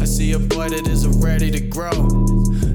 I see a boy that isn't ready to grow.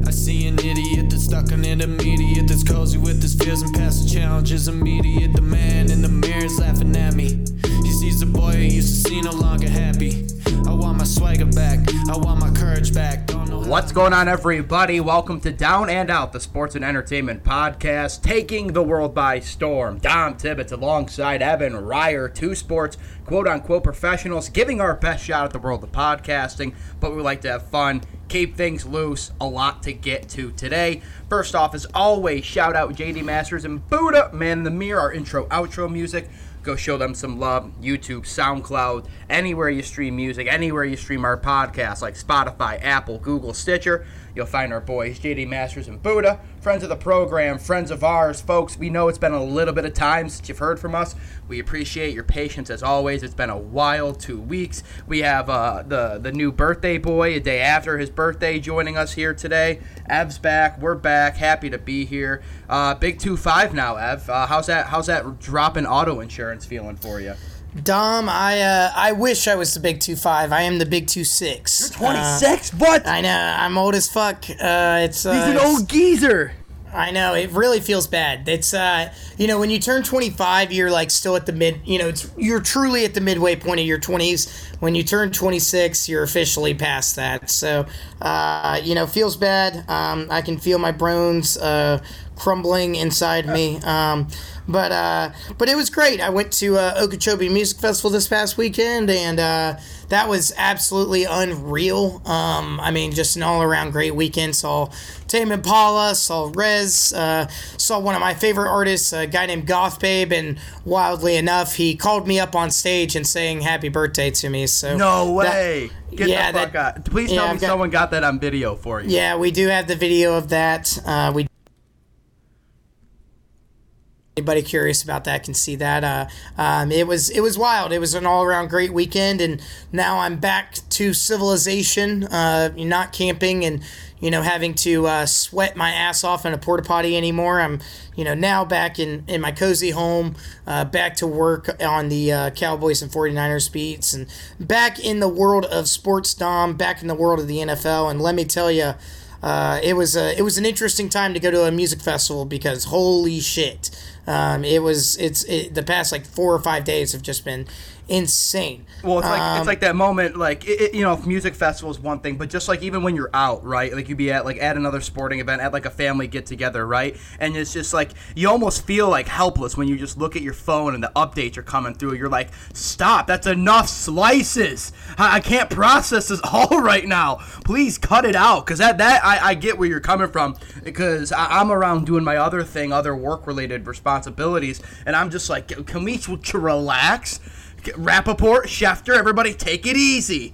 I see an idiot that's stuck on intermediate, that's cozy with his fears and past the challenges immediate. The man in the mirror is laughing at me. He sees the boy he used to see no longer happy. I want my swagger back, I want my courage back. Don't What's going on, everybody? Welcome to Down and Out, the sports and entertainment podcast, taking the world by storm. Dom Tibbetts alongside Evan Ryer, two sports quote unquote professionals, giving our best shot at the world of podcasting, but we like to have fun, keep things loose, a lot to get to today. First off, as always, shout out JD Masters and Buddha, Man in the Mirror, our intro outro music. Go show them some love. YouTube, SoundCloud, anywhere you stream music, anywhere you stream our podcast, like Spotify, Apple, Google, Stitcher. You'll find our boys, JD Masters and Buddha, friends of the program, friends of ours, folks. We know it's been a little bit of time since you've heard from us. We appreciate your patience as always. It's been a wild two weeks. We have uh, the the new birthday boy a day after his birthday joining us here today. Ev's back. We're back. Happy to be here. Uh, big two five now, Ev. Uh, how's that? How's that drop in auto insurance feeling for you? Dom, I uh, I wish I was the big two five. I am the big two six. You're Twenty six. what? I know. I'm old as fuck. Uh, it's uh, He's an old geezer. I know it really feels bad. It's uh, you know, when you turn 25, you're like still at the mid. You know, it's you're truly at the midway point of your 20s. When you turn 26, you're officially past that. So, uh, you know, feels bad. Um, I can feel my bones uh, crumbling inside me. Um, but uh, but it was great. I went to uh, Okeechobee Music Festival this past weekend, and uh, that was absolutely unreal. Um, I mean, just an all around great weekend. Saw Tame Impala, saw REZZ, uh, saw one of my favorite artists, a guy named Goth Babe, and wildly enough, he called me up on stage and saying happy birthday to me. So No that- way. Get yeah, the fuck that- out. Please yeah, tell me got- someone got that on video for you. yeah, we do have the video of that. Uh, we anybody curious about that can see that. Uh, um, it was it was wild. It was an all around great weekend, and now I'm back to civilization. Uh, not camping and you know having to uh, sweat my ass off in a porta potty anymore. I'm you know now back in in my cozy home, uh, back to work on the uh, Cowboys and 49ers beats, and back in the world of sports dom, back in the world of the NFL. And let me tell you. Uh, it was a, it was an interesting time to go to a music festival because holy shit, um, it was it's it, the past like four or five days have just been insane. Well, it's like Um, it's like that moment, like it, it- you know, music festival is one thing, but just like even when you're out, right? Like you'd be at like at another sporting event, at like a family get together, right? And it's just like you almost feel like helpless when you just look at your phone and the updates are coming through. You're like, stop! That's enough slices. I, I can't process this all right now. Please cut it out, because that that I, I get where you're coming from, because I, I'm around doing my other thing, other work related responsibilities, and I'm just like, can we to relax? Rapoport, Schefter, everybody take it easy.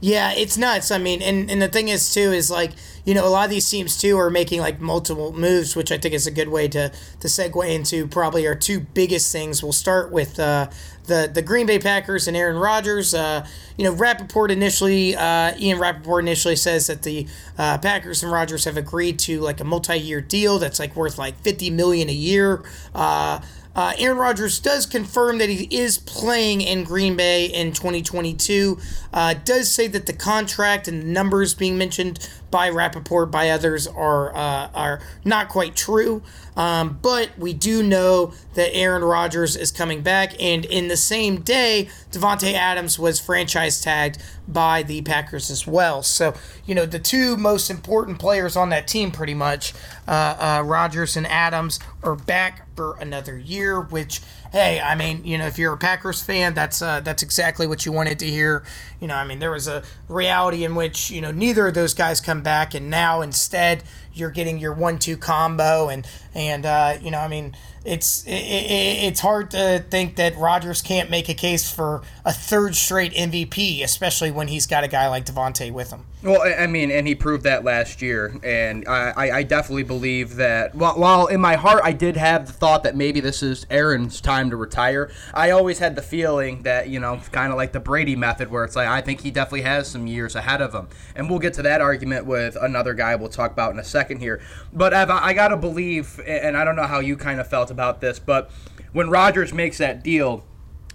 Yeah, it's nuts. I mean, and, and the thing is too is like you know a lot of these teams too are making like multiple moves, which I think is a good way to to segue into probably our two biggest things. We'll start with uh, the the Green Bay Packers and Aaron Rodgers. Uh, you know, Rapoport initially, uh, Ian Rapoport initially says that the uh, Packers and Rodgers have agreed to like a multi year deal that's like worth like fifty million a year. Uh, uh, Aaron Rodgers does confirm that he is playing in Green Bay in 2022. Uh, does say that the contract and the numbers being mentioned by Rapoport, by others, are uh, are not quite true. Um, but we do know that Aaron Rodgers is coming back, and in the same day, Davante Adams was franchise tagged by the Packers as well. So you know the two most important players on that team, pretty much, uh, uh, Rodgers and Adams, are back for another year. Which, hey, I mean, you know, if you're a Packers fan, that's uh, that's exactly what you wanted to hear. You know, I mean, there was a reality in which you know neither of those guys come back, and now instead you're getting your one-two combo, and and uh, you know, I mean, it's it, it, it's hard to think that Rodgers can't make a case for a third straight MVP, especially when he's got a guy like Davante with him. Well, I mean, and he proved that last year, and I, I definitely believe that. While, while in my heart I did have the thought that maybe this is Aaron's time to retire, I always had the feeling that you know, kind of like the Brady method, where it's like I think he definitely has some years ahead of him, and we'll get to that argument with another guy we'll talk about in a second. here. But Ev, I got to believe, and I don't know how you kind of felt about this, but when Rodgers makes that deal,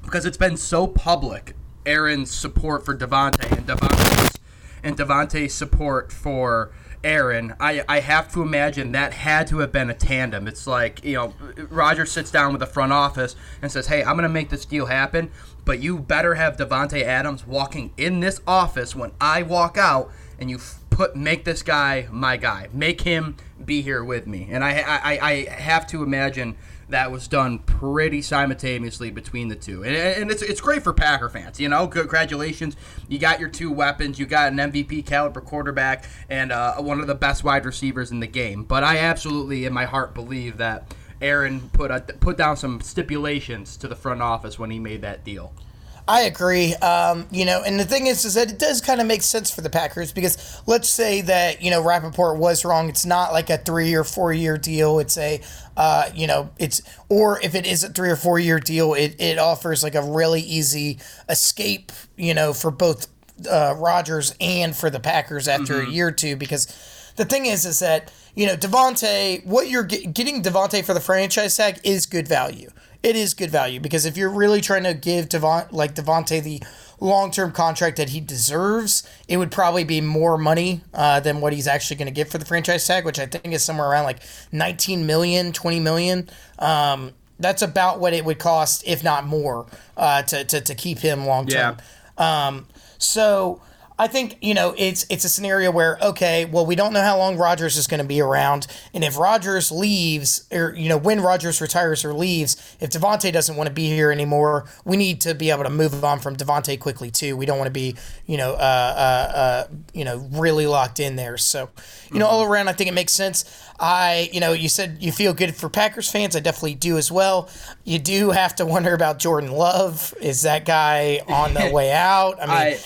because it's been so public, Aaron's support for Davante and Davante's and Davante's support for Aaron, I, I have to imagine that had to have been a tandem. It's like, you know, Roger sits down with the front office and says, hey, I'm going to make this deal happen, but you better have Davante Adams walking in this office when I walk out and you put make this guy my guy. Make him be here with me. And I, I, I have to imagine – that was done pretty simultaneously between the two. And, and it's, it's great for Packer fans. You know, congratulations. You got your two weapons. You got an MVP caliber quarterback and uh, one of the best wide receivers in the game. But I absolutely, in my heart, believe that Aaron put, a, put down some stipulations to the front office when he made that deal. I agree. Um, you know, and the thing is, is that it does kind of make sense for the Packers because let's say that you know Rapoport was wrong. It's not like a three or four year deal. It's a, uh, you know, it's or if it is a three or four year deal, it it offers like a really easy escape. You know, for both uh, Rodgers and for the Packers after mm-hmm. a year or two because the thing is, is that you know Davante, what you're get, getting Davante for the franchise tag is good value it is good value because if you're really trying to give Devon like Davante the long term contract that he deserves, it would probably be more money uh, than what he's actually going to get for the franchise tag, which I think is somewhere around like 19 million, 20 million. Um, that's about what it would cost, if not more, uh, to, to, to keep him long term. Yeah. Um, so I think you know it's it's a scenario where okay, well we don't know how long Rodgers is going to be around, and if Rodgers leaves or you know when Rodgers retires or leaves, if Davante doesn't want to be here anymore, we need to be able to move on from Davante quickly too. We don't want to be you know uh, uh, uh, you know really locked in there. So you know all around, I think it makes sense. I you know you said you feel good for Packers fans. I definitely do as well. You do have to wonder about Jordan Love. Is that guy on the way out? I mean. I,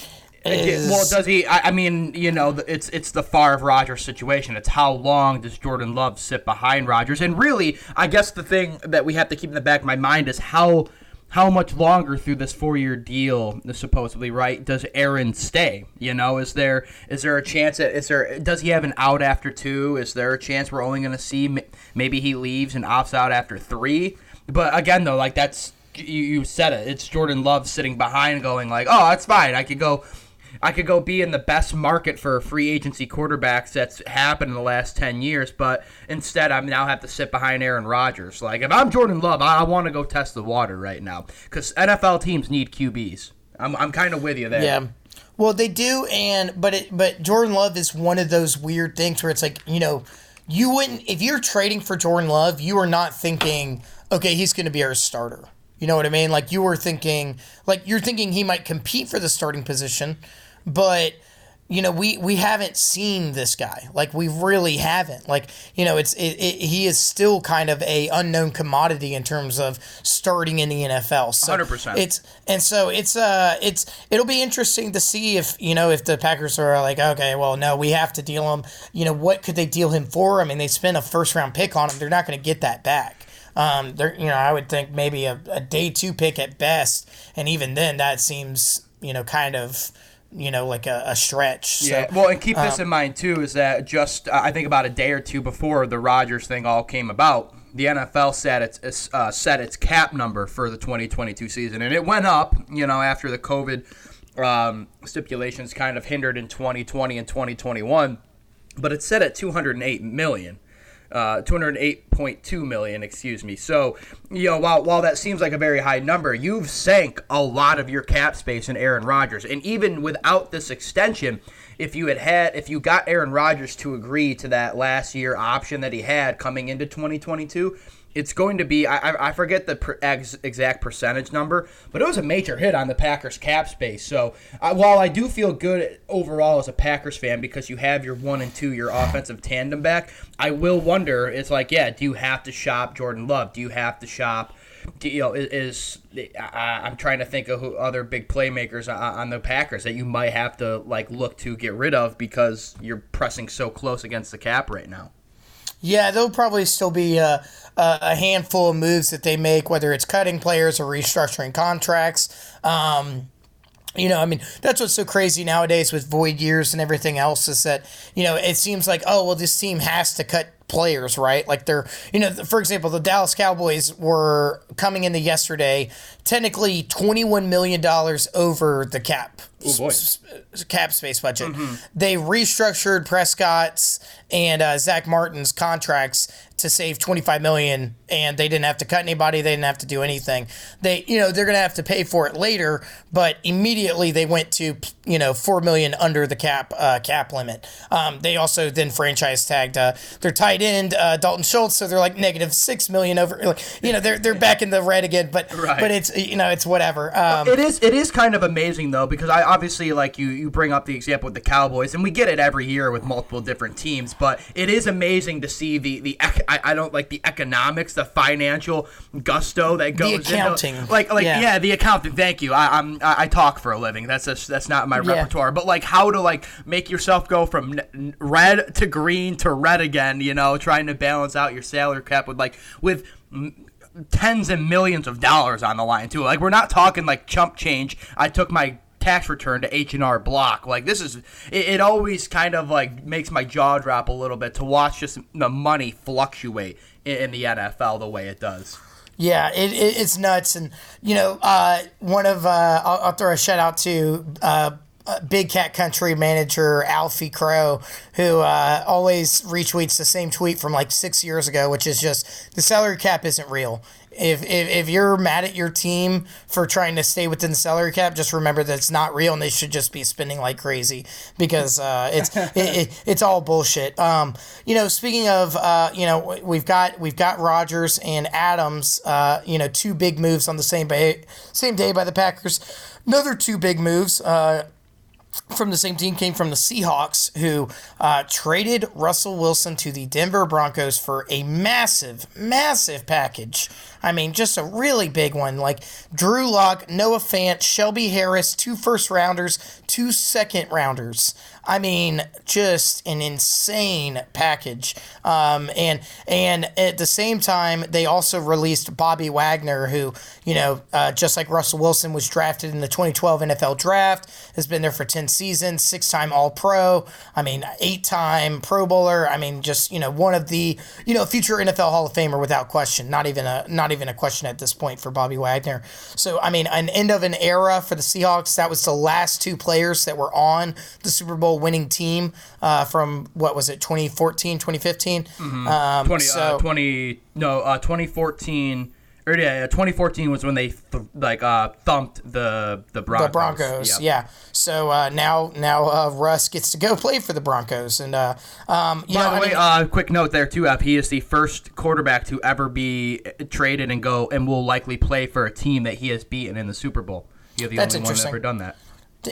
is... Well, does he? I, I, mean, you know, it's it's the Favre Rodgers situation. It's how long does Jordan Love sit behind Rodgers? And really, I guess the thing that we have to keep in the back of my mind is how how much longer through this four year deal, supposedly right, does Aaron stay? You know, is there is there a chance that is there does he have an out after two? Is there a chance we're only going to see maybe he leaves and opts out after three? But again, though, like that's you, you said it. It's Jordan Love sitting behind, going like, "Oh, that's fine. I could go I could go be in the best market for free agency quarterbacks that's happened in the last 10 years, but instead I now have to sit behind Aaron Rodgers. Like, if I'm Jordan Love, I, want to go test the water right now because NFL teams need QBs. I'm, I'm kind of with you there. Yeah. Well, they do, and but it but Jordan Love is one of those weird things where it's like you know you wouldn't if you're trading for Jordan Love, you are not thinking okay he's going to be our starter. You know what I mean? Like you were thinking like you're thinking he might compete for the starting position, but you know we we haven't seen this guy. Like we really haven't. Like you know it's it, it, he is still kind of a unknown commodity in terms of starting in the NFL so 100% it's and so it's uh it's it'll be interesting to see if you know if the Packers are like okay well no we have to deal him. You know what could they deal him for? I mean they spent a first round pick on him. They're not going to get that back. Um they're you know I would think maybe a, a day two pick at best. And even then that seems you know kind of you know, like a, a stretch. So, yeah. Well, and keep this um, in mind too is that just uh, I think about a day or two before the Rodgers thing all came about, the NFL set its uh, set its cap number for the 2022 season, and it went up. You know, after the COVID um, stipulations kind of hindered in 2020 and 2021, but it's set at 208 million uh, 208.2 million, excuse me. So, you know, while while that seems like a very high number, you've sank a lot of your cap space in Aaron Rodgers, and even without this extension, if you had had if you got Aaron Rodgers to agree to that last year option that he had coming into 2022 it's going to be I, I forget the per, ex, exact percentage number, but it was a major hit on the Packers cap space. So uh, while I do feel good overall as a Packers fan because you have your one and two your offensive tandem back, I will wonder. It's like yeah, do you have to shop Jordan Love? Do you have to shop? Do, you know, is, is I, am trying to think of who other big playmakers on, on the Packers that you might have to like look to get rid of because you're pressing so close against the cap right now. Yeah, there'll probably still be a, a, handful of moves that they make, whether it's cutting players or restructuring contracts. Um, you know, I mean, that's what's so crazy nowadays with void years and everything else is that, you know, it seems like, oh, well, this team has to cut players, right? Like they're, you know, for example, the Dallas Cowboys were coming in the yesterday, technically $21 million over the cap. Oh boy. cap space budget. Mm-hmm. They restructured Prescott's and uh, Zack Martin's contracts to save 25 million and they didn't have to cut anybody they didn't have to do anything. They you know they're going to have to pay for it later but immediately they went to you know 4 million under the cap uh, cap limit. Um, they also then franchise tagged uh, their tight end uh, Dalton Schultz so they're like negative 6 million over Like, you know they're they're back in the red again but right. but it's you know it's whatever. Um, it is it is kind of amazing though because I obviously like you you bring up the example with the Cowboys and we get it every year with multiple different teams but it is amazing to see the the I, I don't like the economics, the financial gusto that goes the accounting. into like like yeah. yeah, the accounting. Thank you. I, I'm I, I talk for a living. That's that's not my yeah. repertoire. But like how to like make yourself go from red to green to red again. You know, trying to balance out your salary cap with like with tens and millions of dollars on the line too. Like we're not talking like chump change. I took my tax return to H&R Block. Like this is it, it, always kind of like makes my jaw drop a little bit to watch just the money fluctuate in, the NFL the way it does. Yeah, it, it, it's nuts, and you know, uh, one of uh, I'll, I'll, throw a shout out to uh, Big Cat Country manager Alfie Crow, who uh, always retweets the same tweet from like six years ago, which is just the salary cap isn't real. If, if, if you're mad at your team for trying to stay within the salary cap, just remember that it's not real and they should just be spending like crazy because uh, it's it, it, it's all bullshit. Um, you know, speaking of, uh, you know, we've got we've got Rodgers and Adams. Uh, you know, two big moves on the same day, same day by the Packers. Another two big moves. Uh, from the same team came from the Seahawks, who uh, traded Russell Wilson to the Denver Broncos for a massive, massive package. I mean, just a really big one. Like Drew Lock, Noah Fant, Shelby Harris, two first rounders, two second rounders. I mean, just an insane package. Um, and and at the same time, they also released Bobby Wagner, who you know, uh, just like Russell Wilson, was drafted in the 2012 NFL Draft, has been there for 10 seasons, six-time All-Pro. I mean, eight-time Pro Bowler. I mean, just you know, one of the you know future NFL Hall of Famer without question. Not even a not even a question at this point for Bobby Wagner. So I mean, an end of an era for the Seahawks. That was the last two players that were on the Super Bowl winning team uh, from what was it 2014 2015 mm-hmm. um, 20, uh, so, uh, 20 no uh, 2014 or yeah, 2014 was when they th- like uh, thumped the the Broncos. The Broncos, yep. yeah. So uh, now now uh, Russ gets to go play for the Broncos, and uh, um, you By know, the way, mean, uh, quick note there too. He is the first quarterback to ever be traded and go and will likely play for a team that he has beaten in the Super Bowl. You're the only one ever done that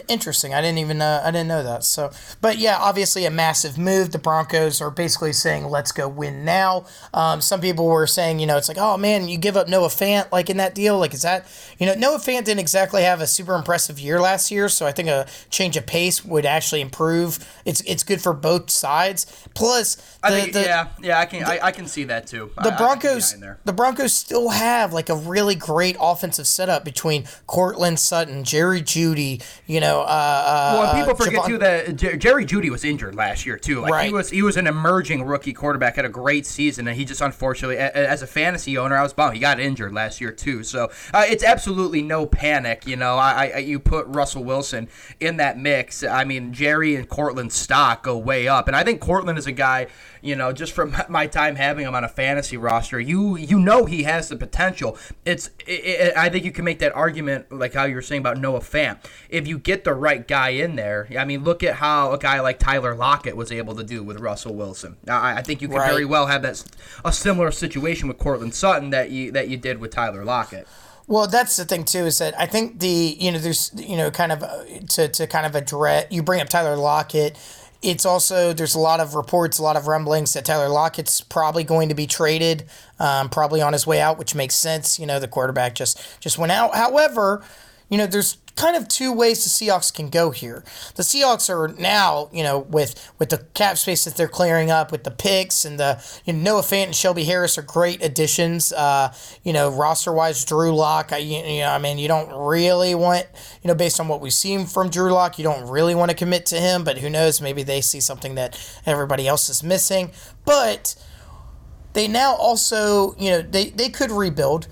interesting. I didn't even uh, I didn't know that. So, but yeah, obviously a massive move. The Broncos are basically saying, "Let's go win now." Um, some people were saying, you know, it's like, oh man, you give up Noah Fant like in that deal. Like, is that you know Noah Fant didn't exactly have a super impressive year last year, so I think a change of pace would actually improve. It's it's good for both sides. Plus, the, I think the, yeah yeah I can the, I, I, can see that too. The I, Broncos the Broncos still have like a really great offensive setup between Courtland Sutton, Jerry Jeudy, you know. Uh, uh, well, people forget Javon- too that Jerry Jeudy was injured last year too. Like right. he was he was an emerging rookie quarterback, had a great season, and he just unfortunately, as a fantasy owner, I was bummed he got injured last year too. So uh, it's absolutely no panic. You know, I, I you put Russell Wilson in that mix. I mean, Jerry and Courtland's stock go way up, and I think Courtland is a guy you know, just from my time having him on a fantasy roster, you you know he has the potential. It's it, it, I think you can make that argument like how you were saying about Noah Fant. If you get the right guy in there, I mean, look at how a guy like Tyler Lockett was able to do with Russell Wilson. I, I think you could right. very well have that a similar situation with Courtland Sutton that you that you did with Tyler Lockett. Well, that's the thing too is that I think the you know there's you know kind of uh, to to kind of address you bring up Tyler Lockett it's also there's a lot of reports, a lot of rumblings that Tyler Lockett's probably going to be traded, um, probably on his way out, which makes sense. You know, the quarterback just just went out. However, you know, there's kind of two ways the Seahawks can go here. The Seahawks are now, you know, with with the cap space that they're clearing up, with the picks and the you know, Noah Fant and Shelby Harris are great additions. Uh, you know, roster wise, Drew Lock. I, you know, I mean, you don't really want, you know, based on what we've seen from Drew Lock, you don't really want to commit to him. But who knows? Maybe they see something that everybody else is missing. But they now also, you know, they they could rebuild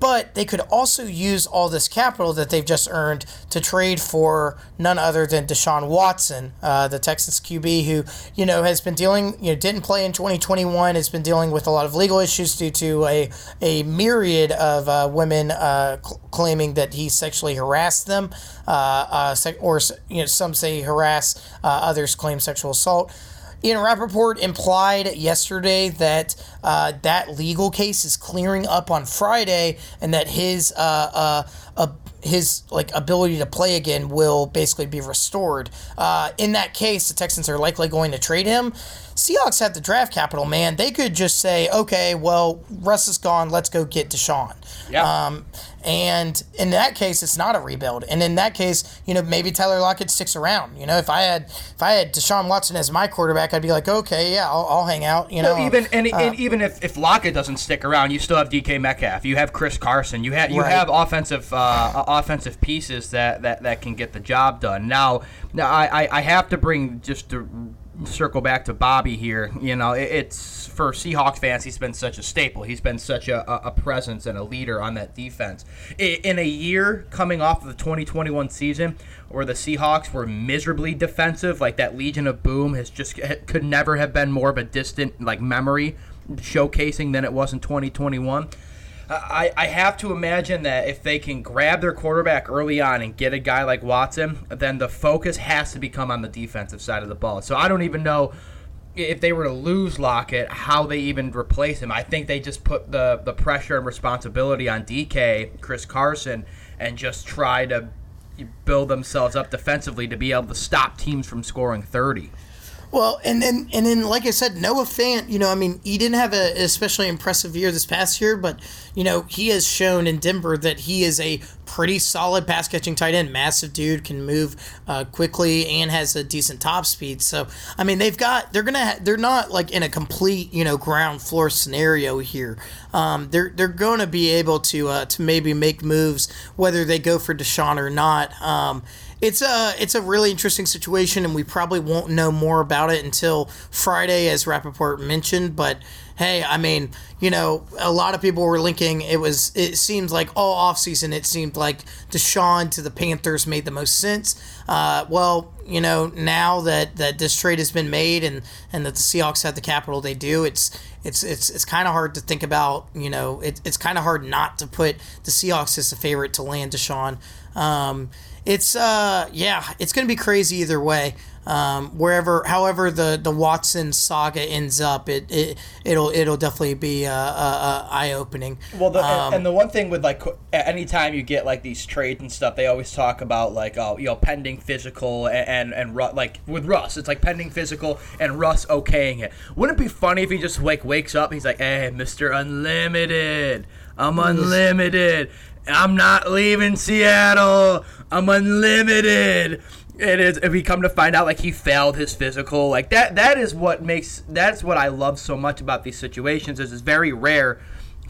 but they could also use all this capital that they've just earned to trade for none other than Deshaun Watson, uh, the Texans QB, who you know has been dealing, you know, didn't play in 2021, has been dealing with a lot of legal issues due to a a myriad of uh, women uh, cl- claiming that he sexually harassed them, uh, uh, or you know, some say harass, uh, others claim sexual assault. Ian Rapoport implied yesterday that uh, that legal case is clearing up on Friday, and that his uh, uh, his like ability to play again will basically be restored. Uh, in that case, the Texans are likely going to trade him. Seahawks have the draft capital, man. They could just say, okay, well, Russ is gone. Let's go get Deshaun. Yeah. Um, and in that case, it's not a rebuild. And in that case, you know, maybe Tyler Lockett sticks around. You know, if I had if I had Deshaun Watson as my quarterback, I'd be like, okay, yeah, I'll, I'll hang out. You know, well, even and, uh, and, even if, if Lockett doesn't stick around, you still have DK Metcalf. You have Chris Carson. You have you right. have offensive uh, offensive pieces that, that, that can get the job done. Now, now I, I have to bring just to circle back to Bobby here. You know, it, it's for Seahawks fans. He's been such a staple. He's been such a, a presence and a leader on that defense. In a year coming off of the 2021 season, where the Seahawks were miserably defensive, like that Legion of Boom has just could never have been more of a distant like memory showcasing than it was in 2021. I, I have to imagine that if they can grab their quarterback early on and get a guy like Watson, then the focus has to become on the defensive side of the ball. So I don't even know if they were to lose Lockett, how they even replace him. I think they just put the, the pressure and responsibility on DK, Chris Carson, and just try to build themselves up defensively to be able to stop teams from scoring 30. Well, and then and then like I said, Noah Fant, you know, I mean, he didn't have an especially impressive year this past year, but you know, he has shown in Denver that he is a pretty solid pass catching tight end. Massive dude, can move uh, quickly and has a decent top speed. So I mean, they've got they're gonna ha- they're not like in a complete you know ground floor scenario here. Um, they're they're to be able to uh, to maybe make moves whether they go for Deshaun or not. Um, it's a it's a really interesting situation, and we probably won't know more about it until Friday, as Rapoport mentioned. But hey, I mean, you know, a lot of people were linking. It was it seems like all offseason, it seemed like Deshaun to the Panthers made the most sense. Uh, well, you know, now that that this trade has been made and and that the Seahawks have the capital they do, it's it's it's it's kind of hard to think about. You know, it, it's kind of hard not to put the Seahawks as a favorite to land Deshaun. Um, it's uh yeah, it's gonna be crazy either way. Um, wherever, however, the the Watson saga ends up, it, it it'll it'll definitely be uh, uh, uh eye opening. Well, the, um, and the one thing with like anytime you get like these trades and stuff, they always talk about like oh you know pending physical and and, and like with Russ, it's like pending physical and Russ okaying it. Wouldn't it be funny if he just like wakes up, he's like, hey, Mister Unlimited, I'm unlimited. I'm not leaving Seattle. I'm unlimited. It is if we come to find out like he failed his physical, like that that is what makes that's what I love so much about these situations is it's very rare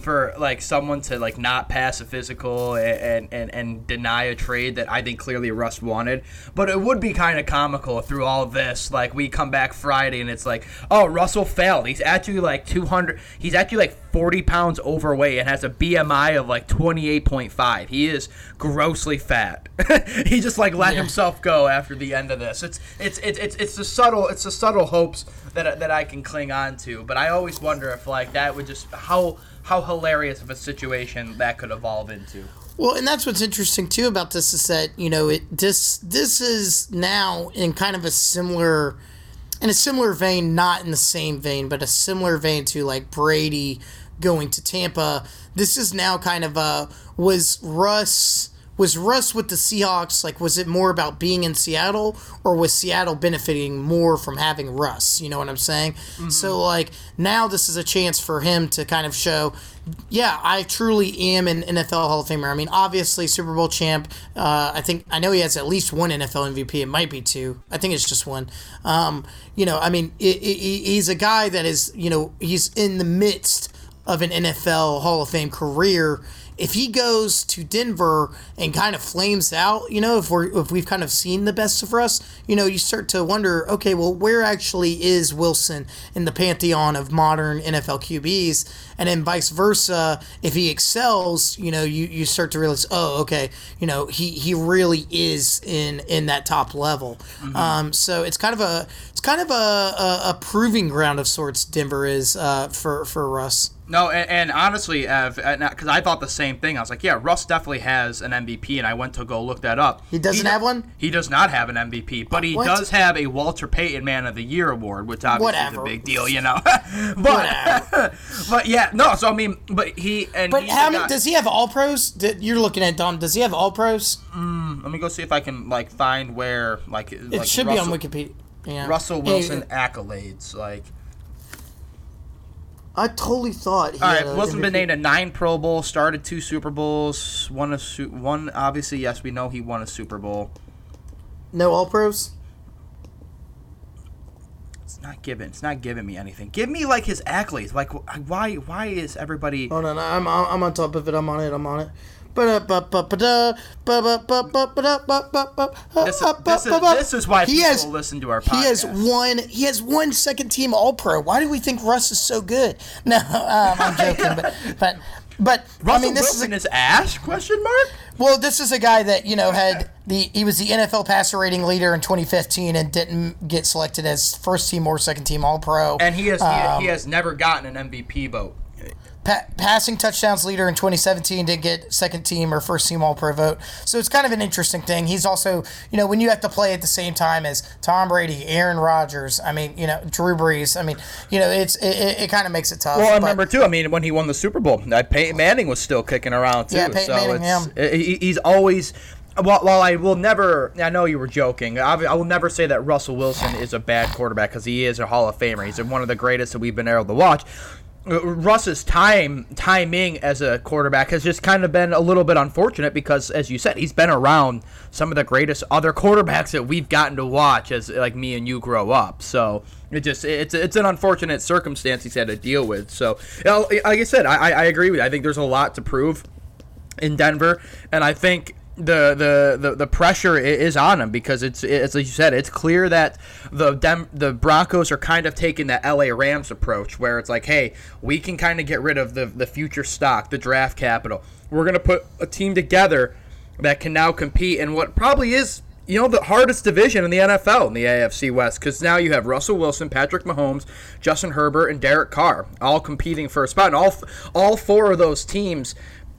for like someone to like not pass a physical and, and, and deny a trade that I think clearly Russ wanted. But it would be kind of comical through all of this. Like we come back Friday and it's like, oh, Russell failed. He's actually like 200. He's actually like 40 pounds overweight and has a BMI of like 28.5. He is grossly fat. he just like let yeah. himself go after the end of this. It's it's it's it's it's the subtle it's the subtle hopes that that I can cling on to. But I always wonder if like that would just how how hilarious of a situation that could evolve into. Well, and that's what's interesting too about this is that you know it this this is now in kind of a similar in a similar vein, not in the same vein, but a similar vein to like Brady going to Tampa. This is now kind of a was Russ was Russ with the Seahawks like was it more about being in Seattle or was Seattle benefiting more from having Russ? You know what I'm saying? Mm-hmm. So like now this is a chance for him to kind of show yeah, I truly am an NFL Hall of Famer. I mean, obviously Super Bowl champ. Uh, I think I know he has at least one NFL MVP. It might be two. I think it's just one. Um, you know, I mean, it, it, he's a guy that is, you know, he's in the midst of an NFL Hall of Fame career if he goes to Denver and kind of flames out, you know, if we're if we've kind of seen the best of us, you know, you start to wonder, okay, well, where actually is Wilson in the pantheon of modern NFL QBs? And then vice versa, if he excels, you know, you, you start to realize, oh, okay, you know, he, he really is in in that top level. Mm-hmm. Um, so it's kind of a it's kind of a, a, a proving ground of sorts. Denver is uh, for for Russ. No, and, and honestly, because I thought the same thing. I was like, yeah, Russ definitely has an MVP, and I went to go look that up. He doesn't he, have one. He does not have an MVP, but he what? does have a Walter Payton Man of the Year award, which obviously Whatever. is a big deal, you know. but but yeah, no. So I mean, but he and but how many, does he have All Pros? You're looking at Dom. Does he have All Pros? Mm, let me go see if I can like find where like it like should Russell, be on Wikipedia. Yeah. Russell Wilson yeah, accolades like. I totally thought. He All right, Wilson been named a nine Pro Bowl, started two Super Bowls, won a one. Obviously, yes, we know he won a Super Bowl. No All Pros. It's not giving. It's not giving me anything. Give me like his accolades. Like why? Why is everybody? Oh no, no, I'm I'm on top of it. I'm on it. I'm on it. This is, this is why he people has, listen to our podcast. He has one. He has one second team All Pro. Why do we think Russ is so good? No, um, I'm joking, but but but Russell I mean, this Wilson is, a, is ash? Question mark. Well, this is a guy that you know had the he was the NFL passer rating leader in 2015 and didn't get selected as first team or second team All Pro. And he has um, he, he has never gotten an MVP vote pa- passing touchdowns leader in 2017 didn't get second team or first team All Pro vote. So it's kind of an interesting thing. He's also, you know, when you have to play at the same time as Tom Brady, Aaron Rodgers, I mean, you know, Drew Brees. I mean, you know, it's it, it kind of makes it tough. Well, I remember too. I mean, when he won the Super Bowl, that Peyton Manning was still kicking around too. Yeah, Peyton so Manning, yeah. he's always. While, while I will never, I know you were joking. I, I will never say that Russell Wilson is a bad quarterback because he is a Hall of Famer. He's one of the greatest that we've been able to watch. Uh, Russ's time timing as a quarterback has just kind of been a little bit unfortunate because, as you said, he's been around some of the greatest other quarterbacks that we've gotten to watch as like me and you grow up. So it just it's it's an unfortunate circumstance he's had to deal with. So like I said, I I agree with you. I think there's a lot to prove in Denver, and I think the, the, the, the pressure is on him because it's like you said it's clear that the Dem- the Broncos are kind of taking the LA Rams approach where it's like hey we can kind of get rid of the the future stock the draft capital. We're gonna put a team together that can now compete in what probably is you know the hardest division in the NFL in the AFC West because now you have Russell Wilson, Patrick Mahomes, Justin Herbert, and Derek Carr all competing for a spot, and all all four of those teams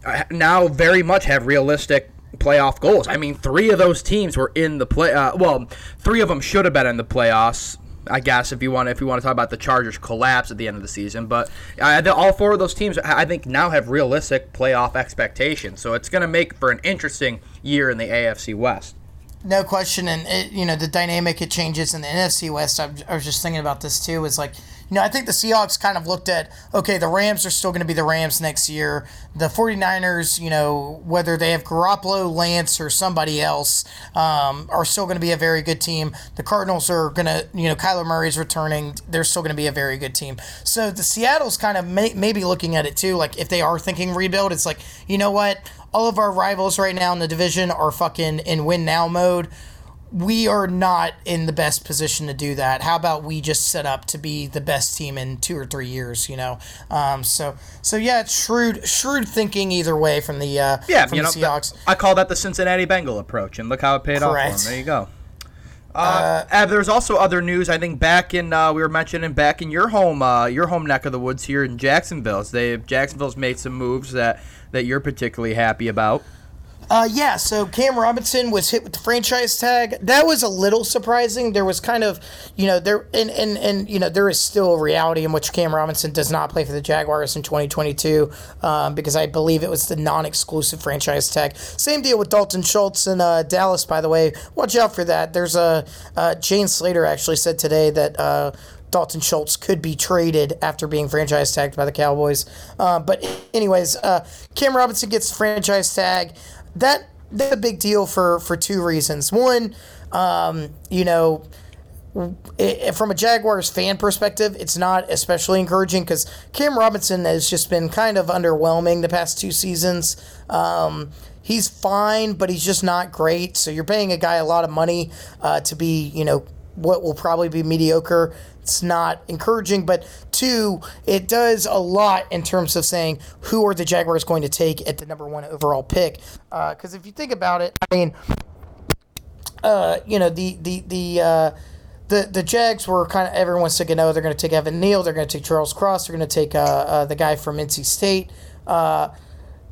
uh, now very much have realistic playoff goals. I mean, three of those teams were in the play. Uh, well, three of them should have been in the playoffs. I guess if you want if you want to talk about the Chargers collapse at the end of the season, but uh, the, all four of those teams I think now have realistic playoff expectations. So it's going to make for an interesting year in the AFC West. No question, and it, you know the dynamic it changes in the NFC West. I, I was just thinking about this too. It's like you know, I think the Seahawks kind of looked at, okay, the Rams are still going to be the Rams next year. The 49ers, you know, whether they have Garoppolo, Lance, or somebody else, um, are still going to be a very good team. The Cardinals are going to, you know, Kyler Murray's returning. They're still going to be a very good team. So the Seattle's kind of may, maybe looking at it too. Like, if they are thinking rebuild, it's like, you know what? All of our rivals right now in the division are fucking in win now mode we are not in the best position to do that. How about we just set up to be the best team in two or three years? You know, um, so so yeah, it's shrewd shrewd thinking either way from the uh, yeah from the know, Seahawks. I call that the Cincinnati Bengal approach, and look how it paid Correct. off for them. There you go. Uh, uh, there's also other news. I think back in uh, we were mentioning back in your home, uh, your home neck of the woods here in Jacksonville. They Jacksonville's made some moves that that you're particularly happy about. Uh, yeah, so Cam Robinson was hit with the franchise tag. That was a little surprising. There was kind of, you know, there and, and, and you know, there is still a reality in which Cam Robinson does not play for the Jaguars in 2022 um, because I believe it was the non-exclusive franchise tag. Same deal with Dalton Schultz in uh, Dallas, by the way. Watch out for that. There's a uh, Jane Slater actually said today that. Uh, Dalton Schultz could be traded after being franchise tagged by the Cowboys. Uh, but anyways, uh, Cam Robinson gets franchise tag. That that's a big deal for for two reasons. One, um, you know. It, from a Jaguars fan perspective, it's not especially encouraging because Cam Robinson has just been kind of underwhelming the past two seasons. Um, he's fine, but he's just not great. So you're paying a guy a lot of money uh, to be, you know, what will probably be mediocre. It's not encouraging, but two, it does a lot in terms of saying who are the Jaguars going to take at the number one overall pick. Because uh, if you think about it, I mean, uh, you know, the the the uh, the the Jags were kind of everyone's thinking, oh, they're going to take Evan Neal, they're going to take Charles Cross, they're going to take uh, uh, the guy from NC State. Uh,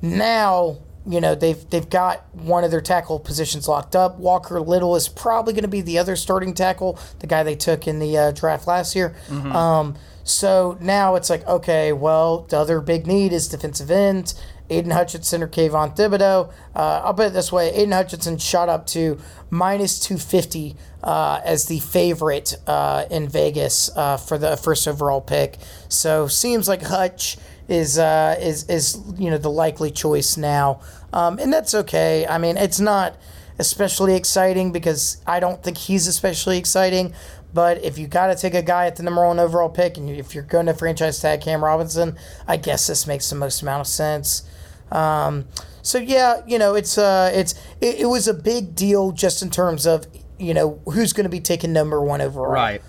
now you know they've they've got one of their tackle positions locked up. Walker Little is probably going to be the other starting tackle, the guy they took in the uh, draft last year. Mm-hmm. Um, so now it's like, okay, well, the other big need is defensive end. Aidan Hutchinson or Kayvon Thibodeaux. Uh, I'll put it this way: Aidan Hutchinson shot up to minus two fifty uh, as the favorite uh, in Vegas uh, for the first overall pick. So seems like Hutch is uh, is is you know the likely choice now, um, and that's okay. I mean, it's not especially exciting because I don't think he's especially exciting. But if you got to take a guy at the number one overall pick, and if you're going to franchise tag Cam Robinson, I guess this makes the most amount of sense. Um, so yeah, you know, it's uh, it's it, it was a big deal just in terms of you know who's going to be taking number one overall. Right.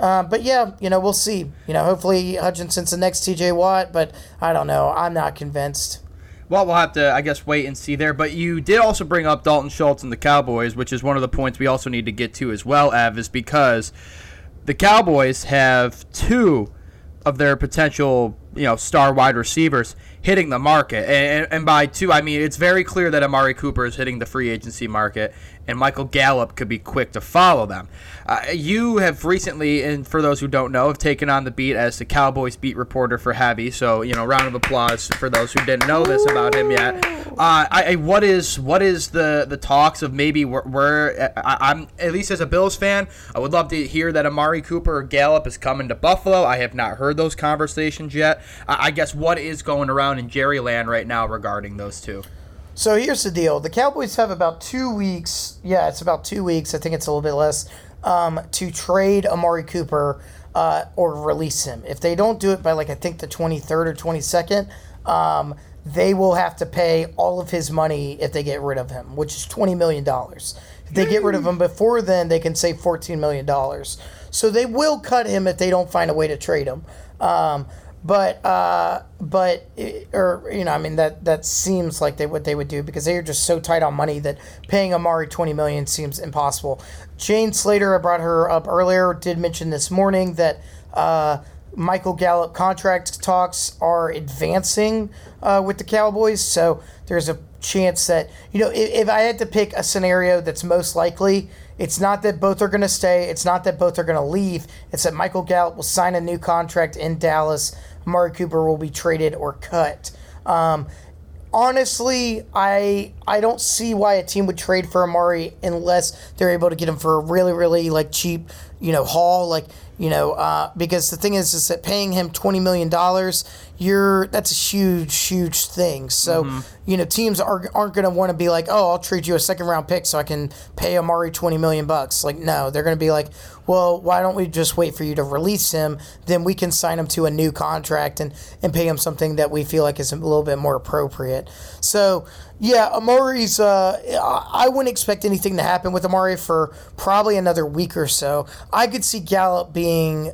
Uh, but yeah, you know, we'll see. You know, hopefully Hutchinson's the next TJ Watt, but I don't know. I'm not convinced. Well, we'll have to, I guess, wait and see there. But you did also bring up Dalton Schultz and the Cowboys, which is one of the points we also need to get to as well, Ev, is because the Cowboys have two of their potential, you know, star wide receivers hitting the market. And, and, by two, I mean it's very clear that Amari Cooper is hitting the free agency market, and Michael Gallup could be quick to follow them. Uh, you have recently, and for those who don't know, have taken on the beat as the Cowboys beat reporter for Heavy. So you know, round of applause for those who didn't know this about him yet. Uh, I, I, what is what is the the talks of maybe where, where I, am at least as a Bills fan, I would love to hear that Amari Cooper or Gallup is coming to Buffalo. I have not heard those conversations yet. I, I guess what is going around in Jerry Land right now regarding those two. So here's the deal: the Cowboys have about two weeks. Yeah, it's about two weeks. I think it's a little bit less um, to trade Amari Cooper uh, or release him. If they don't do it by like I think the 23rd or 22nd, um, they will have to pay all of his money if they get rid of him, which is 20 million dollars. If they get rid of him before then, they can save 14 million dollars. So they will cut him if they don't find a way to trade him. Um, but uh, but or you know I mean that that seems like they what they would do because they are just so tight on money that paying Amari twenty million seems impossible. Jane Slater, I brought her up earlier, did mention this morning that. Uh, Michael Gallup contract talks are advancing uh, with the Cowboys, so there's a chance that you know if, if I had to pick a scenario that's most likely, it's not that both are going to stay. It's not that both are going to leave. It's that Michael Gallup will sign a new contract in Dallas Amari Cooper will be traded or cut. Um, honestly, I I don't see why a team would trade for Amari unless they're able to get him for a really really like cheap you know haul like you know, uh, because the thing is, is that paying him twenty million dollars, you're that's a huge, huge thing. So, mm-hmm. you know, teams are, aren't going to want to be like, oh, I'll trade you a second round pick so I can pay Amari twenty million bucks. Like, no, they're going to be like, well, why don't we just wait for you to release him? Then we can sign him to a new contract and and pay him something that we feel like is a little bit more appropriate. So, yeah, Amari's. Uh, I wouldn't expect anything to happen with Amari for probably another week or so. I could see Gallup being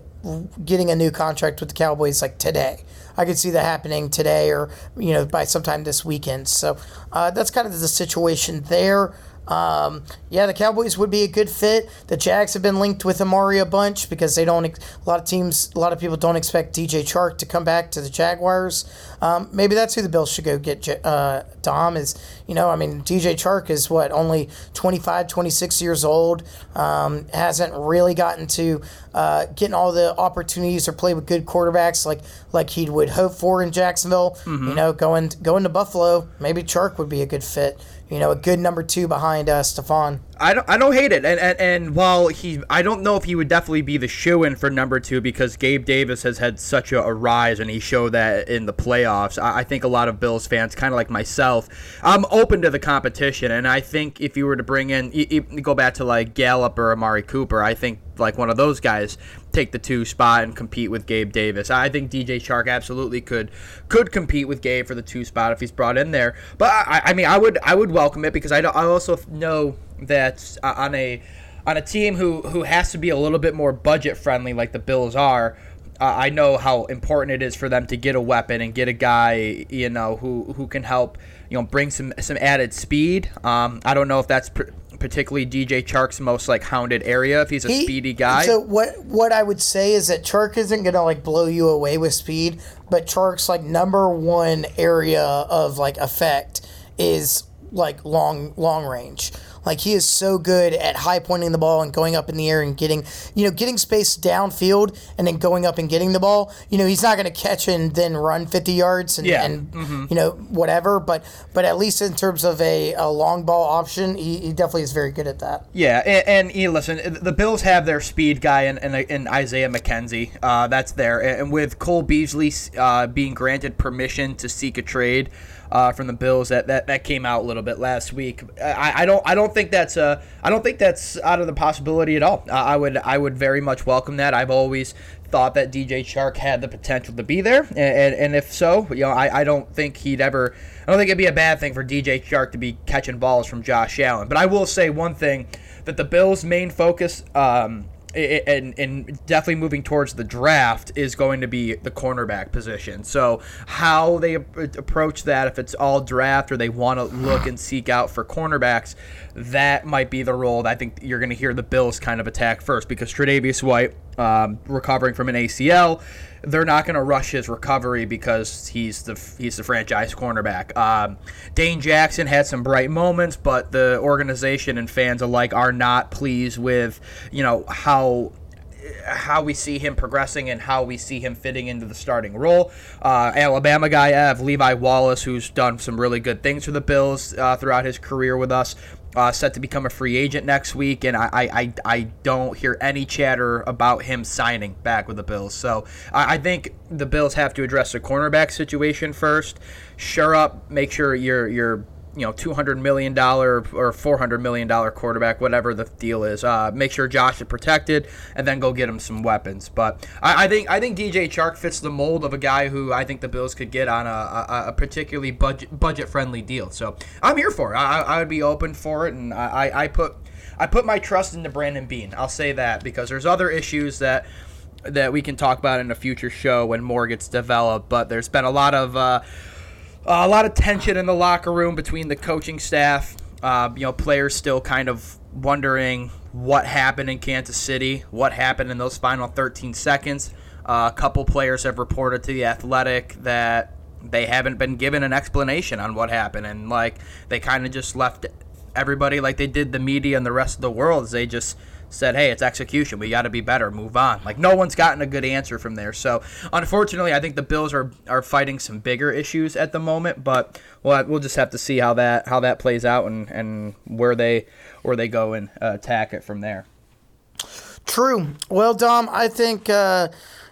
getting a new contract with the Cowboys like today. I could see that happening today or you know by sometime this weekend. So uh, that's kind of the situation there. Um, yeah, the Cowboys would be a good fit. The Jags have been linked with Amari a bunch because they don't. A lot of teams, a lot of people don't expect DJ Chark to come back to the Jaguars. Um, maybe that's who the Bills should go get. Uh, Dom is, you know, I mean, DJ Chark is what only 25, 26 years old. Um, hasn't really gotten to uh, getting all the opportunities or play with good quarterbacks like like he would hope for in Jacksonville. Mm-hmm. You know, going going to Buffalo, maybe Chark would be a good fit you know, a good number two behind uh, Stefon. I don't, I don't hate it, and, and and while he, I don't know if he would definitely be the shoe in for number two because Gabe Davis has had such a, a rise, and he showed that in the playoffs. I, I think a lot of Bills fans, kind of like myself, I'm open to the competition, and I think if you were to bring in, you, you go back to like Gallup or Amari Cooper, I think like one of those guys take the two spot and compete with Gabe Davis. I think DJ Chark absolutely could could compete with Gabe for the two spot if he's brought in there. But I, I mean, I would I would welcome it because I, I also know that uh, on a on a team who who has to be a little bit more budget friendly like the Bills are. Uh, I know how important it is for them to get a weapon and get a guy, you know, who who can help, you know, bring some some added speed. Um, I don't know if that's pr- particularly DJ Chark's most like hounded area if he's a he, speedy guy. So what what I would say is that Chark isn't gonna like blow you away with speed, but Chark's like number one area of like effect is like long long range. Like he is so good at high pointing the ball and going up in the air and getting, you know, getting space downfield and then going up and getting the ball. You know, he's not going to catch and then run 50 yards and, yeah. and mm-hmm. you know, whatever. But but at least in terms of a, a long ball option, he, he definitely is very good at that. Yeah, and, and you listen, the Bills have their speed guy in, in, in Isaiah McKenzie. Uh, that's there. And with Cole Beasley uh, being granted permission to seek a trade uh, from the Bills that, that that came out a little bit last week. I, I don't I don't think that's uh I don't think that's out of the possibility at all. Uh, I would I would very much welcome that. I've always thought that DJ Chark had the potential to be there, and, and, and if so, you know I, I don't think he'd ever I don't think it'd be a bad thing for DJ Chark to be catching balls from Josh Allen. But I will say one thing that the Bills' main focus. Um, and, and definitely moving towards the draft is going to be the cornerback position. So how they approach that, if it's all draft or they want to look and seek out for cornerbacks, that might be the role that I think you're going to hear the Bills kind of attack first because Tre'Davious White um, recovering from an ACL they're not going to rush his recovery because he's the he's the franchise cornerback. Um, Dane Jackson had some bright moments, but the organization and fans alike are not pleased with you know how how we see him progressing and how we see him fitting into the starting role. Uh, Alabama guy, Ev Levi Wallace, who's done some really good things for the Bills uh, throughout his career with us, uh, set to become a free agent next week, and I, I, I don't hear any chatter about him signing back with the Bills. So I, I think the Bills have to address the cornerback situation first. Sure up, make sure you're you're you know, two hundred million dollar or four hundred million dollar quarterback, whatever the deal is. Uh, make sure Josh is protected, and then go get him some weapons. But I, I, think I think DJ Chark fits the mold of a guy who I think the Bills could get on a, a, a particularly budget budget friendly deal. So I'm here for it. I, I would be open for it, and I, I put I put my trust into Brandon Beane. I'll say that because there's other issues that that we can talk about in a future show when more gets developed. But there's been a lot of uh, uh, a lot of tension in the locker room between the coaching staff. Uh, you know, players still kind of wondering what happened in Kansas City, what happened in those final 13 seconds. Uh, a couple players have reported to the Athletic that they haven't been given an explanation on what happened, and like they kind of just left everybody like they did the media and the rest of the world. They just said, "Hey, it's execution. We got to be better. Move on." Like no one's gotten a good answer from there. So unfortunately, I think the Bills are are fighting some bigger issues at the moment. But we'll we'll just have to see how that how that plays out and and where they where they go and uh, attack it from there. True. Well, Dom, I think. Uh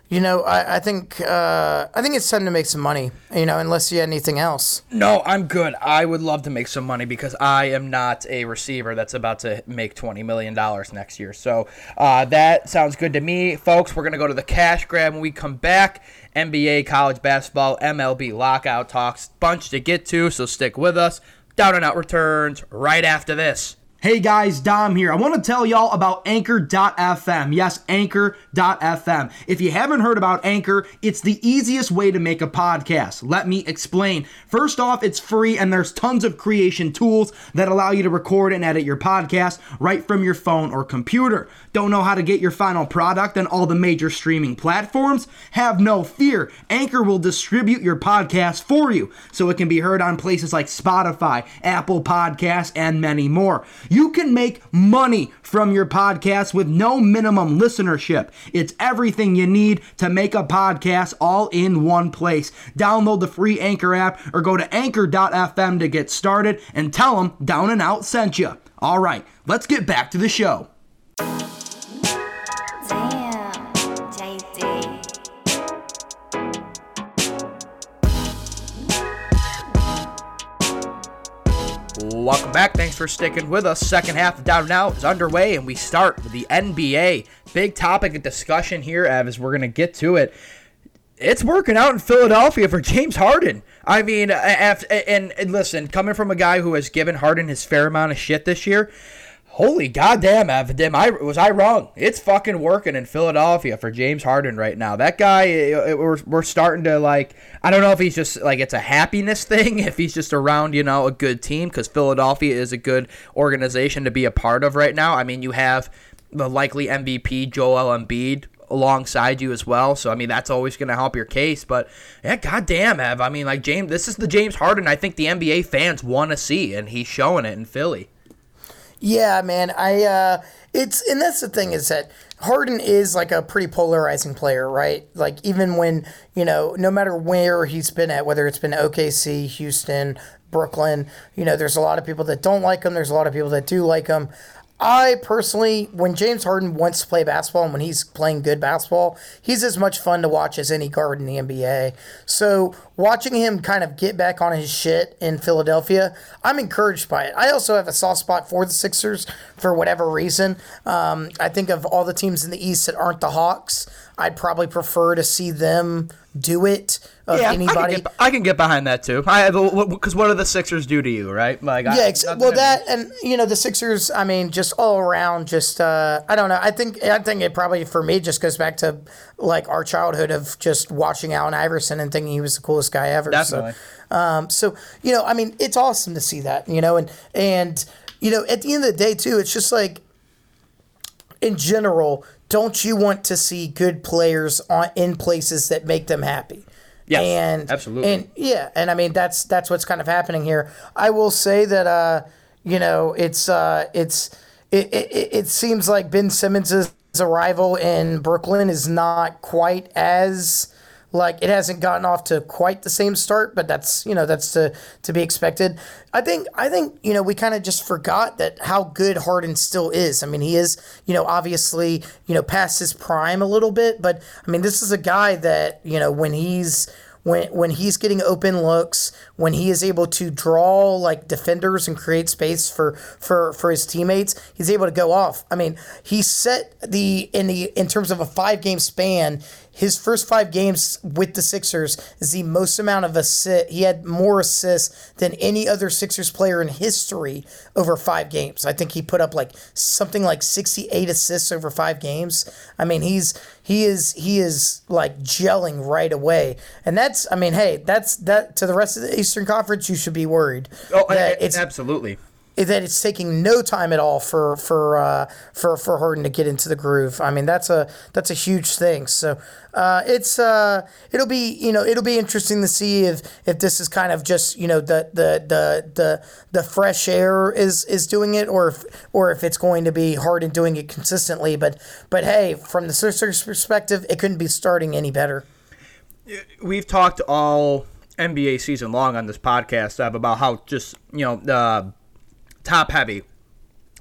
you know, I, I think uh, I think it's time to make some money. You know, unless you had anything else. No, I'm good. I would love to make some money because I am not a receiver that's about to make twenty million dollars next year. So uh, that sounds good to me, folks. We're gonna go to the cash grab when we come back. NBA, college basketball, MLB lockout talks, bunch to get to. So stick with us. Down and out returns right after this. Hey guys, Dom here. I want to tell y'all about Anchor.fm. Yes, Anchor.fm. If you haven't heard about Anchor, it's the easiest way to make a podcast. Let me explain. First off, it's free and there's tons of creation tools that allow you to record and edit your podcast right from your phone or computer. Don't know how to get your final product on all the major streaming platforms? Have no fear. Anchor will distribute your podcast for you so it can be heard on places like Spotify, Apple Podcasts, and many more. You can make money from your podcast with no minimum listenership. It's everything you need to make a podcast all in one place. Download the free Anchor app or go to anchor.fm to get started and tell them Down and Out sent you. All right, let's get back to the show. Welcome back. Thanks for sticking with us. Second half of Down and Out is underway, and we start with the NBA. Big topic of discussion here, Ev, as we're going to get to it. It's working out in Philadelphia for James Harden. I mean, and, and listen, coming from a guy who has given Harden his fair amount of shit this year, Holy goddamn, Evan! I was I wrong? It's fucking working in Philadelphia for James Harden right now. That guy, it, we're, we're starting to like. I don't know if he's just like it's a happiness thing, if he's just around, you know, a good team because Philadelphia is a good organization to be a part of right now. I mean, you have the likely MVP Joel Embiid alongside you as well. So I mean that's always going to help your case. But yeah, goddamn, Ev. I mean like James, this is the James Harden I think the NBA fans want to see, and he's showing it in Philly. Yeah, man. I uh it's and that's the thing is that Harden is like a pretty polarizing player, right? Like even when, you know, no matter where he's been at, whether it's been OKC, Houston, Brooklyn, you know, there's a lot of people that don't like him, there's a lot of people that do like him. I personally, when James Harden wants to play basketball and when he's playing good basketball, he's as much fun to watch as any guard in the NBA. So watching him kind of get back on his shit in Philadelphia, I'm encouraged by it. I also have a soft spot for the Sixers for whatever reason. Um, I think of all the teams in the East that aren't the Hawks, I'd probably prefer to see them do it of yeah, anybody. I can, get, I can get behind that too. I because what do the Sixers do to you, right? Like, yeah, I, well, that and you know the Sixers. I mean, just all around, just uh, I don't know. I think I think it probably for me just goes back to like our childhood of just watching Allen Iverson and thinking he was the coolest guy ever. Definitely. So, um, so you know, I mean, it's awesome to see that. You know, and and you know, at the end of the day, too, it's just like in general don't you want to see good players on in places that make them happy? Yes, and absolutely. And yeah, and I mean that's that's what's kind of happening here. I will say that uh, you know, it's uh, it's it, it, it seems like Ben Simmons' arrival in Brooklyn is not quite as like it hasn't gotten off to quite the same start, but that's you know that's to to be expected. I think I think you know we kind of just forgot that how good Harden still is. I mean, he is you know obviously you know past his prime a little bit, but I mean this is a guy that you know when he's when when he's getting open looks, when he is able to draw like defenders and create space for for for his teammates, he's able to go off. I mean, he set the in the in terms of a five game span, his first five games with the Sixers is the most amount of assists. He had more assists than any other Sixers player in history over five games. I think he put up like something like 68 assists over five games. I mean, he's he is he is like gelling right away, and that's I mean, hey, that's that to the rest of the Eastern Conference, you should be worried. Oh, it's absolutely that it's taking no time at all for for uh, for for Harden to get into the groove. I mean, that's a that's a huge thing. So uh, it's uh, it'll be you know it'll be interesting to see if if this is kind of just you know the the the the, the fresh air is is doing it, or if or if it's going to be Harden doing it consistently. But but hey, from the Sixers' perspective, it couldn't be starting any better. We've talked all NBA season long on this podcast about how just you know. Uh, top heavy